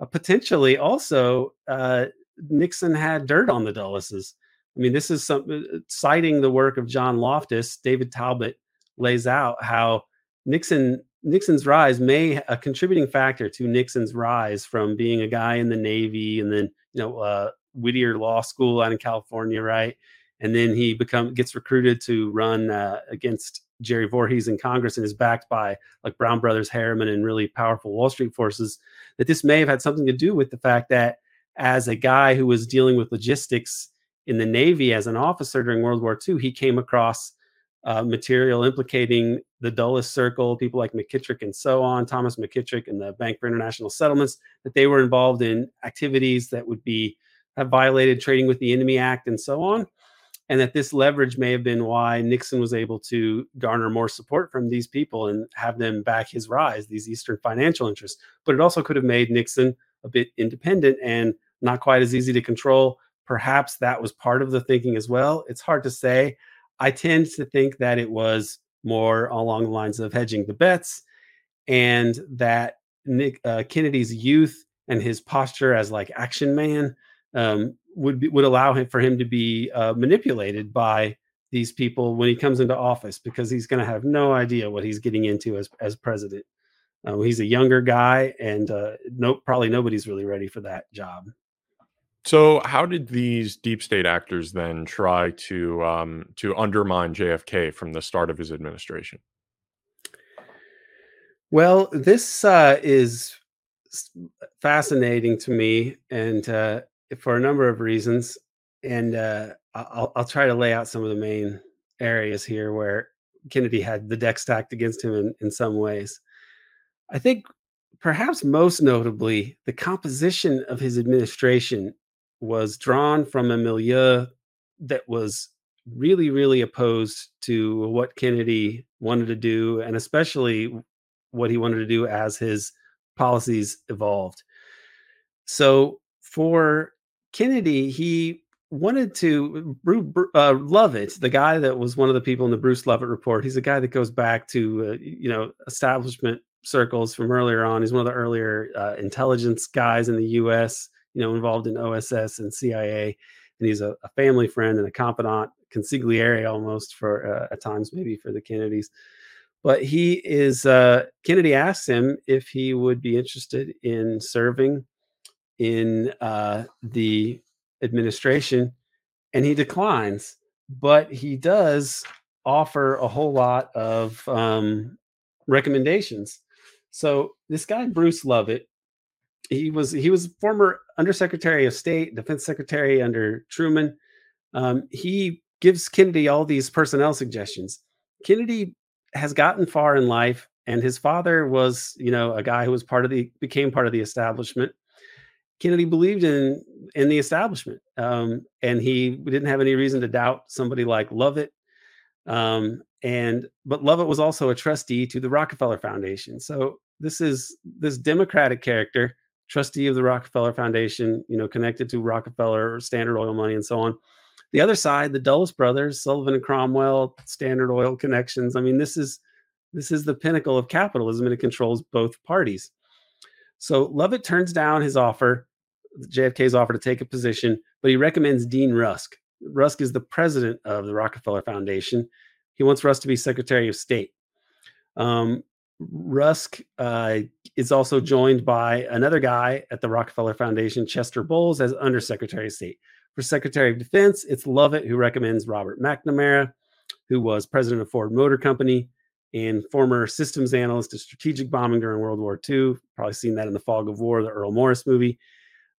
Uh, potentially, also, uh, Nixon had dirt on the Dulleses. I mean, this is some uh, citing the work of John Loftus. David Talbot lays out how Nixon Nixon's rise may a contributing factor to Nixon's rise from being a guy in the Navy and then you know uh, Whittier Law School out in California, right? And then he become gets recruited to run uh, against Jerry Voorhis in Congress and is backed by like Brown Brothers, Harriman, and really powerful Wall Street forces. That this may have had something to do with the fact that as a guy who was dealing with logistics in the Navy as an officer during World War II, he came across uh, material implicating the Dulles Circle, people like McKittrick and so on, Thomas McKittrick and the Bank for International Settlements, that they were involved in activities that would be have violated Trading with the Enemy Act and so on. And that this leverage may have been why Nixon was able to garner more support from these people and have them back his rise, these Eastern financial interests. But it also could have made Nixon a bit independent and not quite as easy to control. Perhaps that was part of the thinking as well. It's hard to say. I tend to think that it was more along the lines of hedging the bets and that Nick uh, Kennedy's youth and his posture as like action man um, would be, would allow him for him to be uh, manipulated by these people when he comes into office because he's going to have no idea what he's getting into as as president. Uh, he's a younger guy, and uh, no, probably nobody's really ready for that job. So, how did these deep state actors then try to um, to undermine JFK from the start of his administration? Well, this uh, is fascinating to me, and uh, for a number of reasons, and uh, I'll, I'll try to lay out some of the main areas here where Kennedy had the deck stacked against him in, in some ways. I think perhaps most notably, the composition of his administration was drawn from a milieu that was really, really opposed to what Kennedy wanted to do, and especially what he wanted to do as his policies evolved. So, for Kennedy, he wanted to uh, Lovett, the guy that was one of the people in the Bruce Lovett report. He's a guy that goes back to uh, you know establishment circles from earlier on. He's one of the earlier uh, intelligence guys in the U.S. You know, involved in OSS and CIA, and he's a, a family friend and a confidant, consigliere almost for uh, at times maybe for the Kennedys. But he is uh, Kennedy asked him if he would be interested in serving in uh, the administration, and he declines. But he does offer a whole lot of um, recommendations. So this guy Bruce Lovett, he was he was former Undersecretary of State, Defense Secretary under Truman. Um, he gives Kennedy all these personnel suggestions. Kennedy has gotten far in life, and his father was, you know, a guy who was part of the became part of the establishment. Kennedy believed in in the establishment, um, and he didn't have any reason to doubt somebody like Lovett. Um, and but Lovett was also a trustee to the Rockefeller Foundation. So this is this Democratic character, trustee of the Rockefeller Foundation, you know, connected to Rockefeller, or Standard Oil money, and so on. The other side, the Dulles brothers, Sullivan and Cromwell, Standard Oil connections. I mean, this is this is the pinnacle of capitalism, and it controls both parties. So Lovett turns down his offer, JFK's offer to take a position, but he recommends Dean Rusk. Rusk is the president of the Rockefeller Foundation. He wants Rusk to be Secretary of State. Um, Rusk uh, is also joined by another guy at the Rockefeller Foundation, Chester Bowles, as Undersecretary of State. For Secretary of Defense, it's Lovett who recommends Robert McNamara, who was president of Ford Motor Company and former systems analyst of strategic bombing during World War II. Probably seen that in The Fog of War, the Errol Morris movie.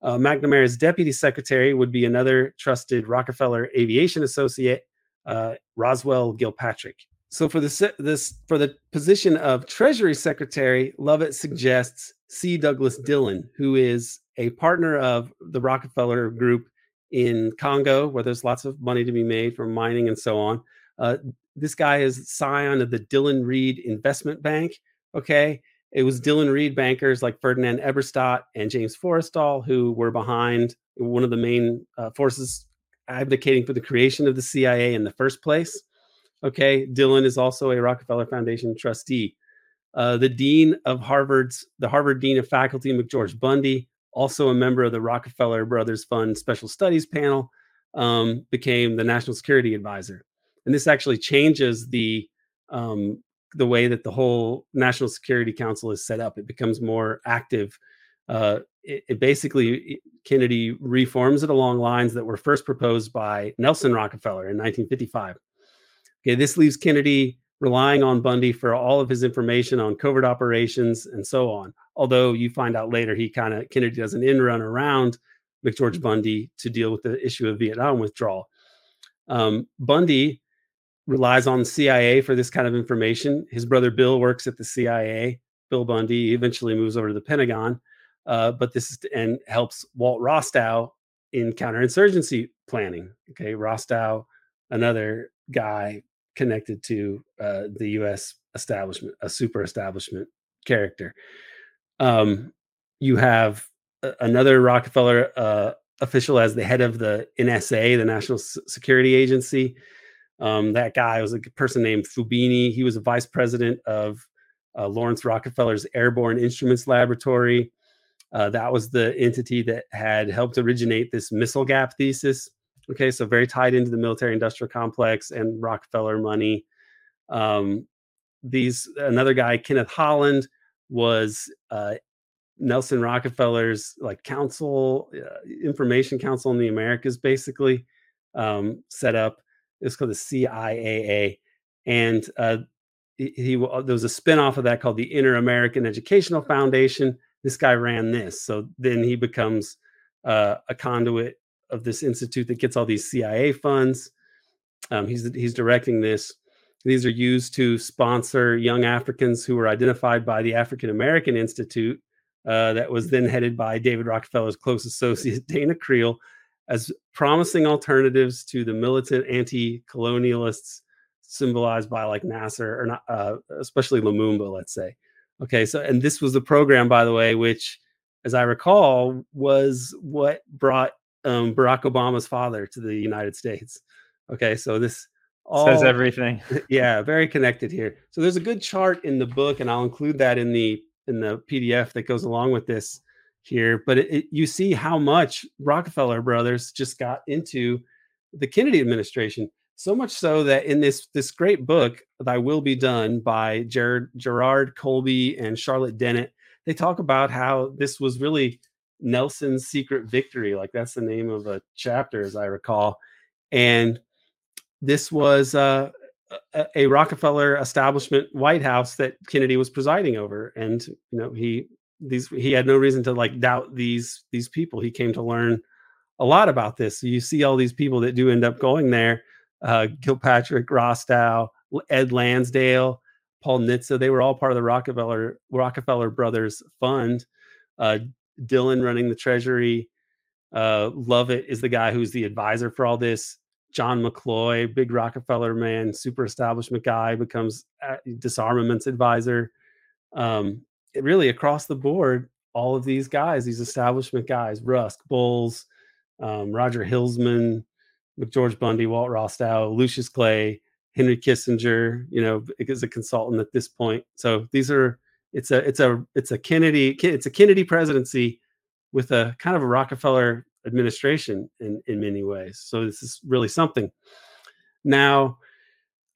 Uh, McNamara's deputy secretary would be another trusted Rockefeller aviation associate, uh, Roswell Gilpatric. So for the this for the position of Treasury Secretary, Lovett suggests C. Douglas Dillon, who is a partner of the Rockefeller Group in Congo, where there's lots of money to be made from mining and so on. Uh, this guy is scion of the Dillon Read Investment Bank. Okay, it was Dillon Read bankers like Ferdinand Eberstadt and James Forrestal who were behind one of the main uh, forces advocating for the creation of the CIA in the first place. Okay, Dillon is also a Rockefeller Foundation trustee. Uh, the dean of Harvard's, the Harvard Dean of Faculty, McGeorge Bundy, also a member of the Rockefeller Brothers Fund Special Studies panel, um, became the National Security Advisor. And this actually changes the um, the way that the whole National Security Council is set up. It becomes more active. Uh, it, it, basically Kennedy reforms it along lines that were first proposed by Nelson Rockefeller in 1955. Okay, this leaves Kennedy relying on Bundy for all of his information on covert operations and so on. Although you find out later he kind of Kennedy does an in run around McGeorge. Bundy to deal with the issue of Vietnam withdrawal. Um, Bundy relies on CIA for this kind of information. His brother Bill works at the CIA. Bill Bundy eventually moves over to the Pentagon, uh, but this is and helps Walt Rostow in counterinsurgency planning. Okay, Rostow, another guy connected to uh, the U.S. establishment, a super establishment character. Um, you have a- another Rockefeller uh, official as the head of the NSA, the National S- Security Agency. Um, that guy was a person named Fubini. He was a vice president of uh, Laurance Rockefeller's Airborne Instruments Laboratory. Uh, that was the entity that had helped originate this missile gap thesis. Okay, so very tied into the military industrial complex and Rockefeller money. Um, these another guy, Kenneth Holland, was uh, Nelson Rockefeller's like council, uh, information council in the Americas, basically um, set up it's called the CIAA, and uh, he, he uh, there was a spinoff of that called the Inter American Educational Foundation. This guy ran this, so then he becomes uh, a conduit of this institute that gets all these CIA funds. Um, he's he's directing this. These are used to sponsor young Africans who were identified by the African American Institute, uh, that was then headed by David Rockefeller's close associate Dana Creel, as promising alternatives to the militant anti-colonialists symbolized by like Nasser or not, uh, especially Lumumba, let's say. Okay, so and this was the program, by the way, which, as I recall, was what brought um, Barack Obama's father to the United States. Okay, so this all, says everything. yeah, very connected here. So there's a good chart in the book, and I'll include that in the in the PDF that goes along with this here, but it, it, you see how much Rockefeller brothers just got into the Kennedy administration. So much so that in this this great book, "Thy Will Be Done" by Jared, Gerard Colby and Charlotte Dennett, they talk about how this was really Nelson's secret victory. Like that's the name of a chapter, as I recall. And this was uh, a, a Rockefeller establishment White House that Kennedy was presiding over, and you know he these he had no reason to like doubt these these people. He came to learn a lot about this. So you see all these people that do end up going there: uh, Gilpatric, Rostow, Ed Lansdale, Paul Nitze. They were all part of the Rockefeller Rockefeller Brothers Fund. Uh, Dillon running the treasury. Uh, Lovett is the guy who's the advisor for all this. John McCloy, big Rockefeller man, super establishment guy, becomes disarmaments advisor. Um, really across the board, all of these guys, these establishment guys, Rusk, Bowles, um, Roger Hilsman, George Bundy, Walt Rostow, Lucius Clay, Henry Kissinger, you know, is a consultant at this point. So these are it's a it's a it's a Kennedy it's a Kennedy presidency with a kind of a Rockefeller administration in in many ways. So this is really something. Now,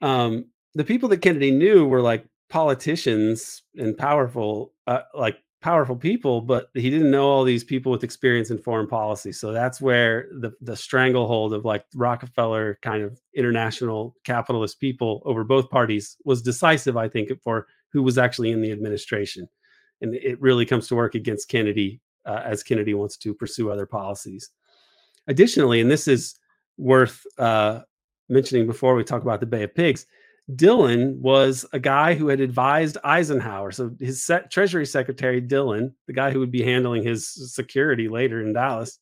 um, the people that Kennedy knew were like politicians and powerful, uh, like powerful people, but he didn't know all these people with experience in foreign policy. So that's where the the stranglehold of like Rockefeller kind of international capitalist people over both parties was decisive, I think, for who was actually in the administration. And it really comes to work against Kennedy uh, as Kennedy wants to pursue other policies. Additionally, and this is worth uh, mentioning before we talk about the Bay of Pigs, Dillon was a guy who had advised Eisenhower. So his set, Treasury Secretary Dillon, the guy who would be handling his security later in Dallas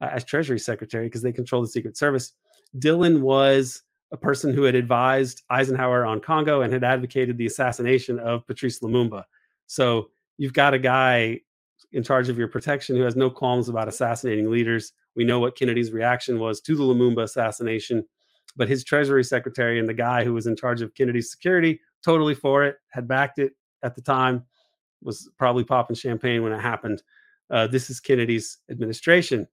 uh, as Treasury Secretary because they control the Secret Service. Dillon was a person who had advised Eisenhower on Congo and had advocated the assassination of Patrice Lumumba. So you've got a guy in charge of your protection who has no qualms about assassinating leaders. We know what Kennedy's reaction was to the Lumumba assassination but his treasury secretary and the guy who was in charge of Kennedy's security totally for it, had backed it at the time, was probably popping champagne when it happened. Uh, this is Kennedy's administration.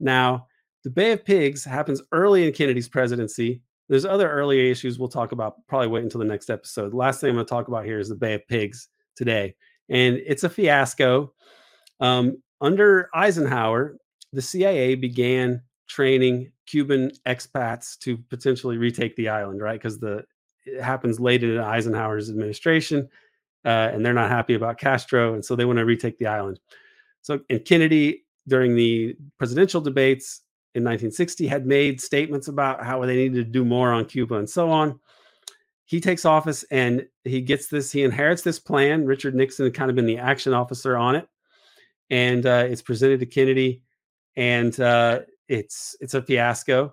Now, the Bay of Pigs happens early in Kennedy's presidency. There's other early issues we'll talk about. Probably wait until the next episode. The last thing I'm going to talk about here is the Bay of Pigs today, and it's a fiasco. Um, under Eisenhower, the CIA began training Cuban expats to potentially retake the island, right? Because the it happens late in Eisenhower's administration, uh, and they're not happy about Castro, and so they want to retake the island. So, and Kennedy during the presidential debates in 1960 had made statements about how they needed to do more on Cuba and so on. He takes office and he gets this, he inherits this plan. Richard Nixon had kind of been the action officer on it. And uh, it's presented to Kennedy. And uh, it's it's a fiasco.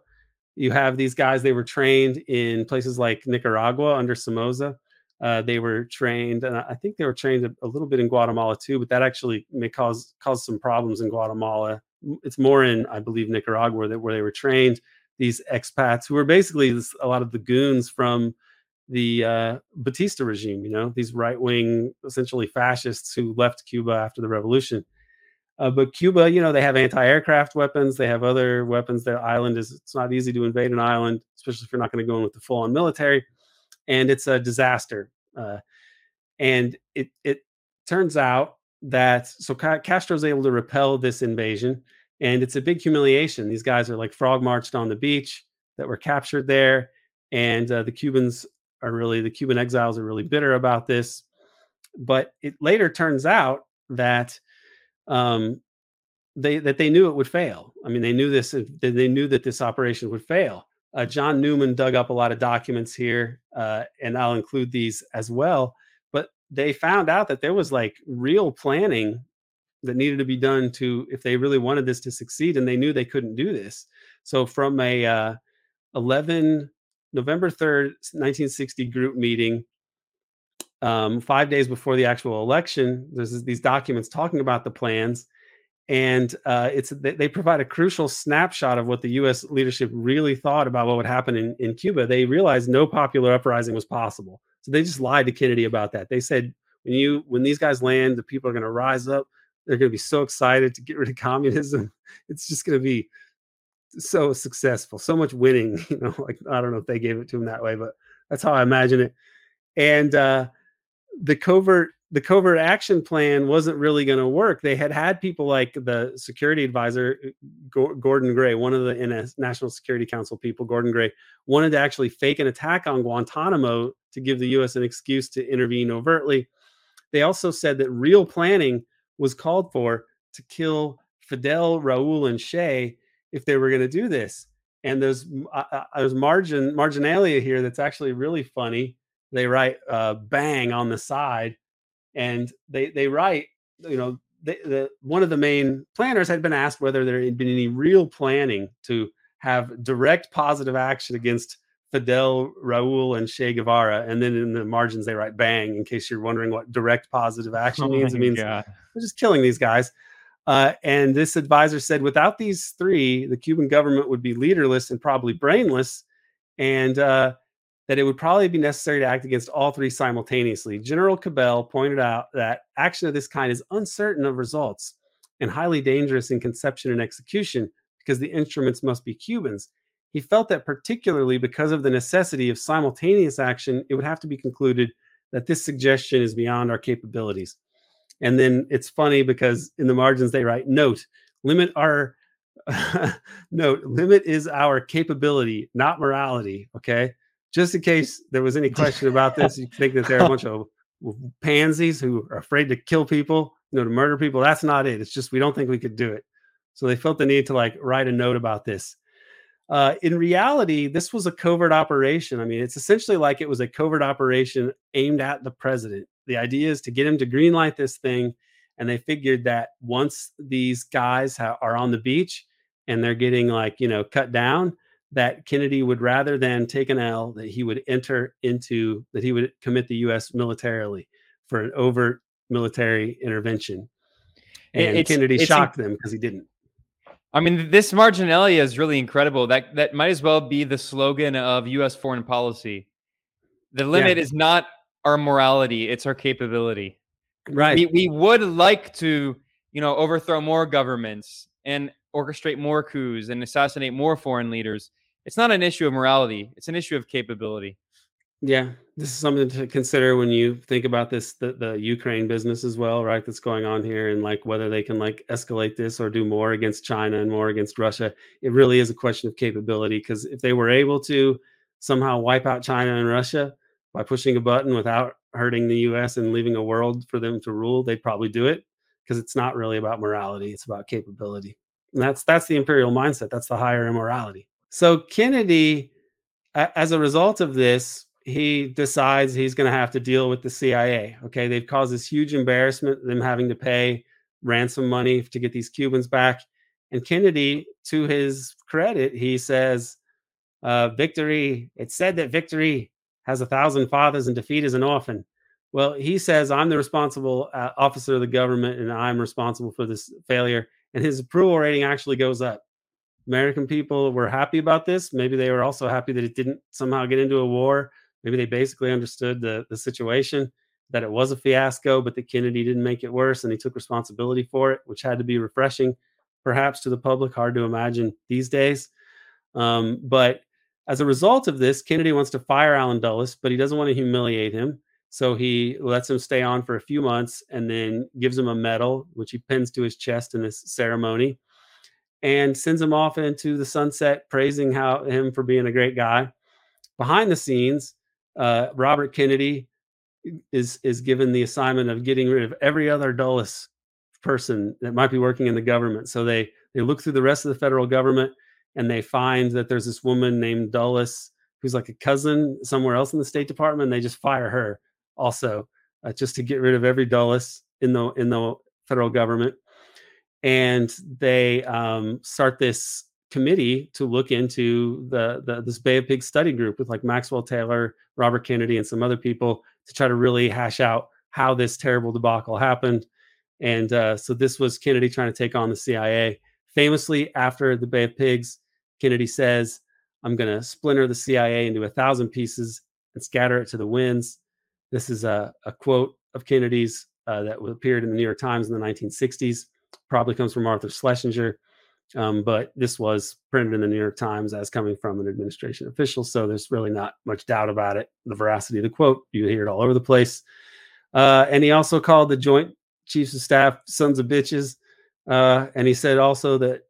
You have these guys; they were trained in places like Nicaragua under Somoza. Uh, they were trained, and I think they were trained a, a, little bit in Guatemala too. But that actually may cause cause some problems in Guatemala. It's more in, I believe, Nicaragua that where they were trained. These expats who were basically a lot of the goons from the uh, Batista regime. You know, these right wing, essentially fascists who left Cuba after the revolution. Uh, but Cuba, you know, they have anti-aircraft weapons. They have other weapons. Their island is it's not easy to invade an island, especially if you're not going to go in with the full-on military, and it's a disaster. Uh, and it it turns out that so Castro Castro's able to repel this invasion, and it's a big humiliation. These guys are like frog marched on the beach that were captured there, and uh, the Cubans are really the Cuban exiles are really bitter about this. But it later turns out that um, they that they knew it would fail. I mean, they knew this. They knew that this operation would fail. Uh, John Newman dug up a lot of documents here, uh, and I'll include these as well. But they found out that there was like real planning that needed to be done to if they really wanted this to succeed, and they knew they couldn't do this. So from a uh, 11 November 3rd, 1960 group meeting um, five days before the actual election. There's these documents talking about the plans, and uh, it's they, provide a crucial snapshot of what the U.S. leadership really thought about what would happen in, in Cuba. They realized no popular uprising was possible, so they just lied to Kennedy about that. They said when you when these guys land, the people are going to rise up. They're going to be so excited to get rid of communism. It's just going to be so successful, so much winning. You know, like I don't know if they gave it to him that way, but that's how I imagine it. And uh, the covert the covert action plan wasn't really going to work. They had had people like the security advisor, uh, Gordon Gray, one of the NS, National Security Council people, Gordon Gray, wanted to actually fake an attack on Guantanamo to give the U.S. an excuse to intervene overtly. They also said that real planning was called for to kill Fidel, Raul, and Che if they were going to do this. And there's uh, uh, there's margin marginalia here that's actually really funny they write uh, bang on the side and they they write you know they, the one of the main planners had been asked whether there had been any real planning to have direct positive action against Fidel, Raul, and Che Guevara. And then in the margins, they write bang, in case you're wondering what direct positive action oh means. It means God. we're just killing these guys. Uh, and this advisor said without these three, the Cuban government would be leaderless and probably brainless, and uh, that it would probably be necessary to act against all three simultaneously. General Cabell pointed out that action of this kind is uncertain of results and highly dangerous in conception and execution because the instruments must be Cubans. He felt that, particularly because of the necessity of simultaneous action, it would have to be concluded that this suggestion is beyond our capabilities. And then it's funny because in the margins they write, note, limit our note, limit is our capability, not morality. Okay. Just in case there was any question about this, you think that they're a bunch of pansies who are afraid to kill people, you know, to murder people. That's not it. It's just we don't think we could do it. So they felt the need to like write a note about this. Uh, in reality, this was a covert operation. I mean, it's essentially like it was a covert operation aimed at the president. The idea is to get him to greenlight this thing. And they figured that once these guys ha- are on the beach and they're getting like, you know, cut down, that Kennedy would rather than take an L, that he would enter into, that he would commit the U.S. militarily for an overt military intervention. And it's, Kennedy it's, shocked them because he didn't. I mean, this marginalia is really incredible. That that might as well be the slogan of U.S. foreign policy. The limit yeah. is not our morality; it's our capability. Right. We, we would like to, you know, overthrow more governments and orchestrate more coups and assassinate more foreign leaders. It's not an issue of morality; it's an issue of capability. Yeah, this is something to consider when you think about this the, the Ukraine business as well, right? That's going on here and like whether they can like escalate this or do more against China and more against Russia. It really is a question of capability because if they were able to somehow wipe out China and Russia by pushing a button without hurting the US and leaving a world for them to rule, they'd probably do it because it's not really about morality, it's about capability. And that's that's the imperial mindset. That's the higher immorality. So Kennedy as a result of this he decides he's going to have to deal with the CIA. Okay, they've caused this huge embarrassment, them having to pay ransom money to get these Cubans back. And Kennedy, to his credit, he says, uh, "Victory." It's said that victory has a thousand fathers and defeat is an orphan. Well, he says, "I'm the responsible uh, officer of the government, and I'm responsible for this failure." And his approval rating actually goes up. American people were happy about this. Maybe they were also happy that it didn't somehow get into a war Maybe they basically understood the, the situation, that it was a fiasco, but that Kennedy didn't make it worse and he took responsibility for it, which had to be refreshing, perhaps to the public. Hard to imagine these days. Um, but as a result of this, Kennedy wants to fire Allen Dulles, but he doesn't want to humiliate him. So he lets him stay on for a few months and then gives him a medal, which he pins to his chest in this ceremony, and sends him off into the sunset, praising how him for being a great guy. Behind the scenes, uh, Robert Kennedy is is given the assignment of getting rid of every other Dulles person that might be working in the government. So they they look through the rest of the federal government and they find that there's this woman named Dulles who's like a cousin somewhere else in the State Department. they just fire her also uh, just to get rid of every Dulles in the in the federal government. And they um, start this committee to look into the, the this Bay of Pigs study group with like Maxwell Taylor, Robert Kennedy, and some other people to try to really hash out how this terrible debacle happened. And uh, so this was Kennedy trying to take on the CIA. Famously, after the Bay of Pigs, Kennedy says, "I'm going to splinter the CIA into a thousand pieces and scatter it to the winds." This is a, a quote of Kennedy's uh, that appeared in the New York Times in the 1960s. Probably comes from Arthur Schlesinger. Um, but this was printed in the New York Times as coming from an administration official. So there's really not much doubt about it. The veracity of the quote, you hear it all over the place. Uh, and he also called the Joint Chiefs of Staff sons of bitches. Uh, and he said also that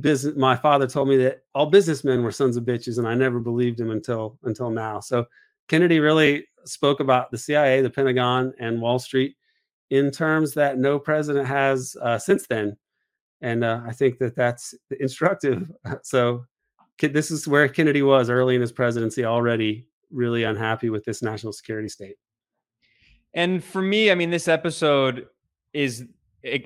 business. My father told me that all businessmen were sons of bitches, and I never believed him until until now. So Kennedy really spoke about the CIA, the Pentagon, and Wall Street in terms that no president has uh, since then and uh, I think that that's instructive. So this is where Kennedy was early in his presidency, already really unhappy with this national security state. And for me, I mean, this episode is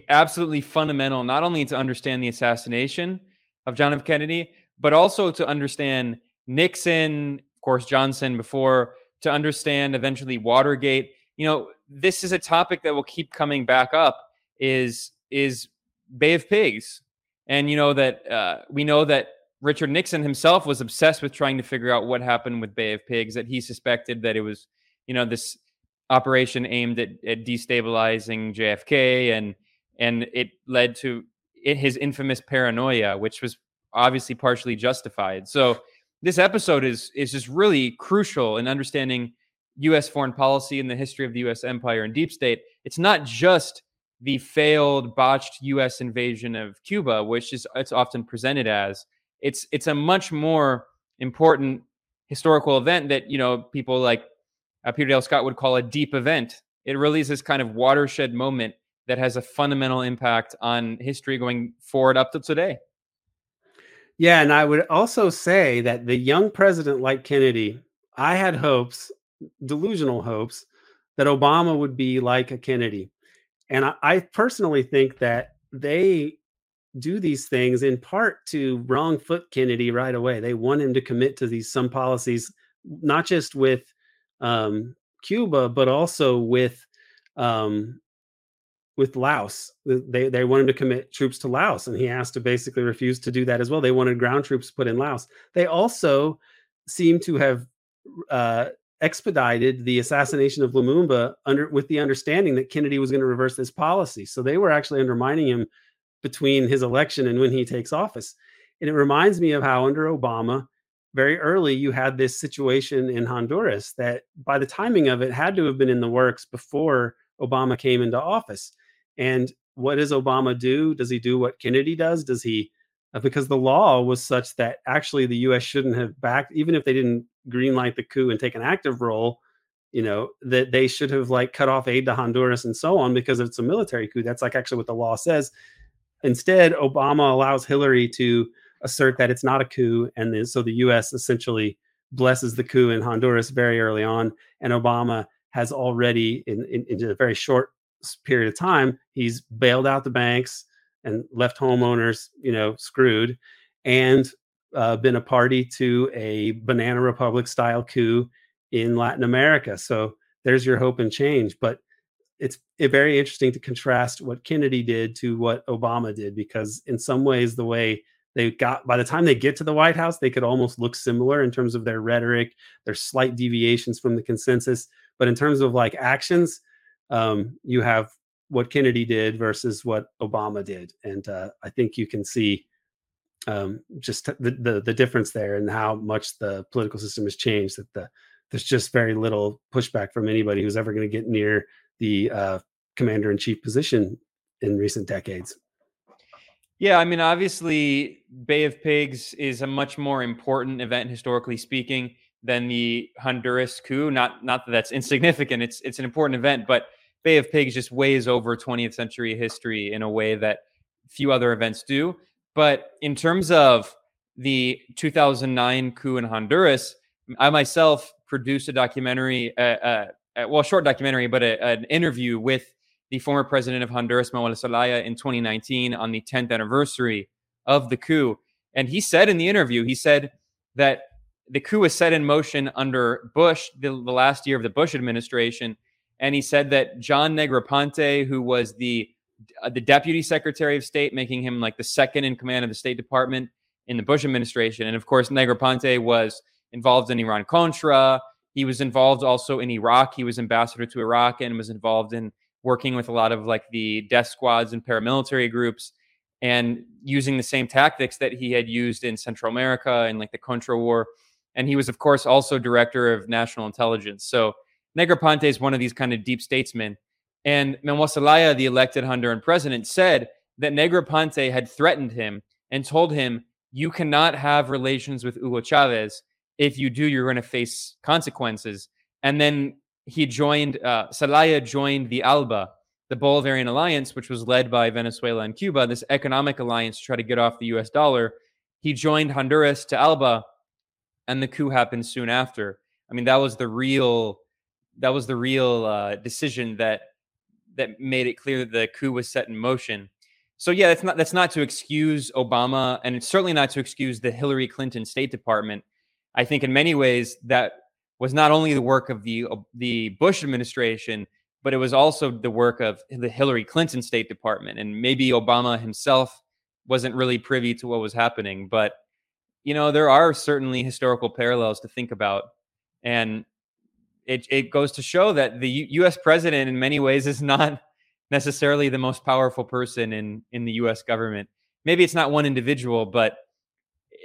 absolutely fundamental, not only to understand the assassination of John F. Kennedy, but also to understand Nixon, of course, Johnson before, to understand eventually Watergate. You know, this is a topic that will keep coming back up. Is is Bay of Pigs, and you know that uh, we know that Richard Nixon himself was obsessed with trying to figure out what happened with Bay of Pigs. That he suspected that it was, you know, this operation aimed at, at destabilizing JFK, and and it led to it, his infamous paranoia, which was obviously partially justified. So this episode is is just really crucial in understanding U.S. foreign policy and the history of the U.S. empire and deep state. It's not just the failed, botched U.S. invasion of Cuba, which is it's often presented as. It's it's a much more important historical event that you know people like uh, Peter Dale Scott would call a deep event. It really is this kind of watershed moment that has a fundamental impact on history going forward up to today. Yeah, and I would also say that the young president like Kennedy, I had hopes, delusional hopes, that Obama would be like a Kennedy. And I, I personally think that they do these things in part to wrong foot Kennedy right away. They want him to commit to these some policies, not just with um, Cuba, but also with um, with Laos. They they wanted to commit troops to Laos, and he has to basically refuse to do that as well. They wanted ground troops put in Laos. They also seem to have uh, expedited the assassination of Lumumba under with the understanding that Kennedy was going to reverse this policy. So they were actually undermining him between his election and when he takes office. And it reminds me of how under Obama, very early, you had this situation in Honduras that by the timing of it had to have been in the works before Obama came into office. And what does Obama do? Does he do what Kennedy does? Does he, Uh, because the law was such that actually the U.S. shouldn't have backed, even if they didn't greenlight the coup and take an active role, you know, that they should have like cut off aid to Honduras and so on because it's a military coup. That's like actually what the law says. Instead, Obama allows Hillary to assert that it's not a coup. And then, so the U.S. essentially blesses the coup in Honduras very early on. And Obama has already, in, in, in a very short period of time, he's bailed out the banks and left homeowners, you know, screwed, and uh, been a party to a banana republic style coup in Latin America. So there's your hope and change. But it's very interesting to contrast what Kennedy did to what Obama did, because in some ways, the way they got by the time they get to the White House, they could almost look similar in terms of their rhetoric, their slight deviations from the consensus. But in terms of like actions, um, you have what Kennedy did versus what Obama did, and uh, I think you can see um, just the, the, the difference there and how much the political system has changed. That the there's just very little pushback from anybody who's ever going to get near the uh, commander in chief position in recent decades. Yeah, I mean, obviously, Bay of Pigs is a much more important event historically speaking than the Honduras coup. Not not that that's insignificant. It's it's an important event, but Bay of Pigs just weighs over 20th century history in a way that few other events do. But in terms of the 2009 coup in Honduras, I myself produced a documentary, uh, uh, uh, well, short documentary, but a, an interview with the former president of Honduras, Manuel Zelaya, in 2019 on the 10th anniversary of the coup. And he said in the interview, he said that the coup was set in motion under Bush, the, the last year of the Bush administration. And he said that John Negroponte, who was the uh, the deputy secretary of state, making him like the second in command of the State Department in the Bush administration, and of course Negroponte was involved in Iran Contra. He was involved also in Iraq. He was ambassador to Iraq and was involved in working with a lot of like the death squads and paramilitary groups and using the same tactics that he had used in Central America and like the Contra War. And he was, of course, also director of national intelligence. So Negroponte is one of these kind of deep statesmen. And Manuel Zelaya, the elected Honduran president, said that Negroponte had threatened him and told him, You cannot have relations with Hugo Chavez. If you do, you're going to face consequences. And then he joined, uh, joined the ALBA, the Bolivarian Alliance, which was led by Venezuela and Cuba, this economic alliance to try to get off the US dollar. He joined Honduras to ALBA, and the coup happened soon after. I mean, that was the real that was the real uh, decision that that made it clear that the coup was set in motion. so yeah, that's not that's not to excuse Obama, and it's certainly not to excuse the Hillary Clinton State Department. I think in many ways that was not only the work of the the Bush administration, but it was also the work of the Hillary Clinton State Department, and maybe Obama himself wasn't really privy to what was happening. But you know, there are certainly historical parallels to think about, and it it goes to show that the U- U.S. president, in many ways, is not necessarily the most powerful person in in the U.S. government. Maybe it's not one individual, but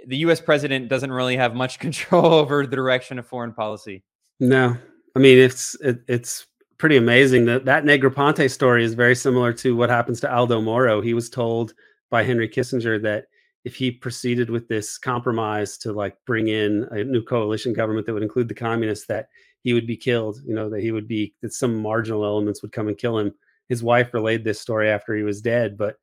the U.S. president doesn't really have much control over the direction of foreign policy. No, I mean it's it, it's pretty amazing that that Negroponte story is very similar to what happens to Aldo Moro. He was told by Henry Kissinger that if he proceeded with this compromise to like bring in a new coalition government that would include the communists, that he would be killed. You know that he would be that some marginal elements would come and kill him. His wife relayed this story after he was dead, but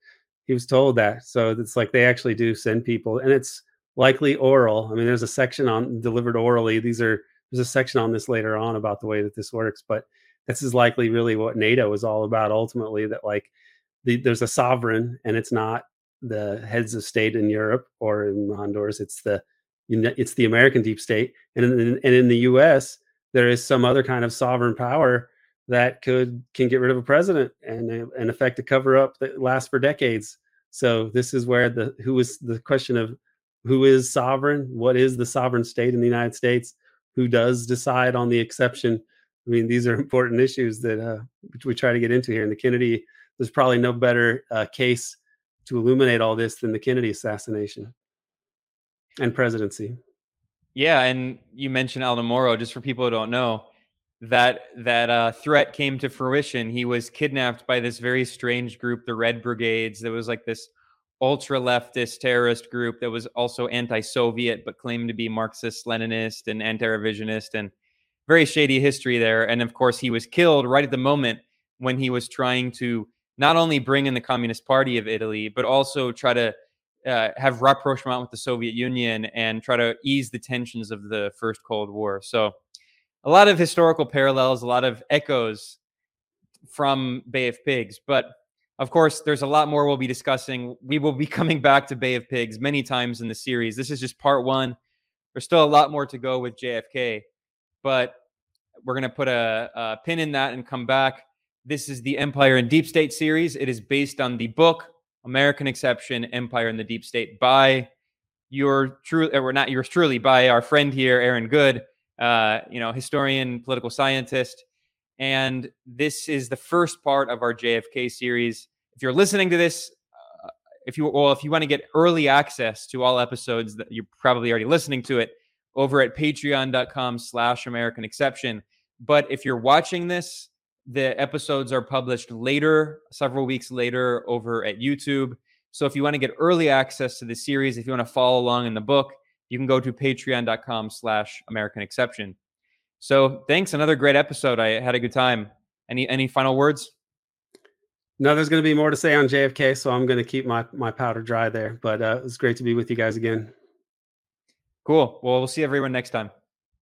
he was told that. So it's like they actually do send people, and it's likely oral. I mean, there's a section on delivered orally. These are there's a section on this later on about the way that this works, but this is likely really what NATO is all about ultimately. That like the, there's a sovereign, and it's not the heads of state in Europe or in Honduras. It's the it's the American deep state, and in, and in the U.S. there is some other kind of sovereign power that could can get rid of a president and and affect a cover up that lasts for decades. So this is where the who is the question of who is sovereign, what is the sovereign state in the United States, who does decide on the exception. I mean, these are important issues that uh, we try to get into here. And the Kennedy, there's probably no better uh, case to illuminate all this than the Kennedy assassination and presidency. Yeah, and you mentioned Aldo Moro. Just for people who don't know, that that uh, threat came to fruition. He was kidnapped by this very strange group, the Red Brigades. There was like this ultra leftist terrorist group that was also anti-Soviet but claimed to be Marxist, Leninist, and anti-revisionist, and very shady history there. And of course, he was killed right at the moment when he was trying to not only bring in the Communist Party of Italy, but also try to uh, have rapprochement with the Soviet Union and try to ease the tensions of the First Cold War. So, a lot of historical parallels, a lot of echoes from Bay of Pigs. But of course, there's a lot more we'll be discussing. We will be coming back to Bay of Pigs many times in the series. This is just part one. There's still a lot more to go with JFK, but we're going to put a, a pin in that and come back. This is the Empire and Deep State series. It is based on the book American Exception Empire in the Deep State by your true or not yours truly by our friend here Aaron Good, uh, you know, historian, political scientist. And this is the first part of our JFK series. If you're listening to this, uh, if you well, if you want to get early access to all episodes that you're probably already listening to it over at patreon.com slash American Exception. But if you're watching this the episodes are published later, several weeks later, over at YouTube. So if you want to get early access to the series, if you want to follow along in the book, you can go to patreon.com slash American Exception. So thanks. Another great episode. I had a good time. Any any final words? No, there's going to be more to say on JFK, so I'm going to keep my my powder dry there. But uh, it's great to be with you guys again. Cool. Well, we'll see everyone next time.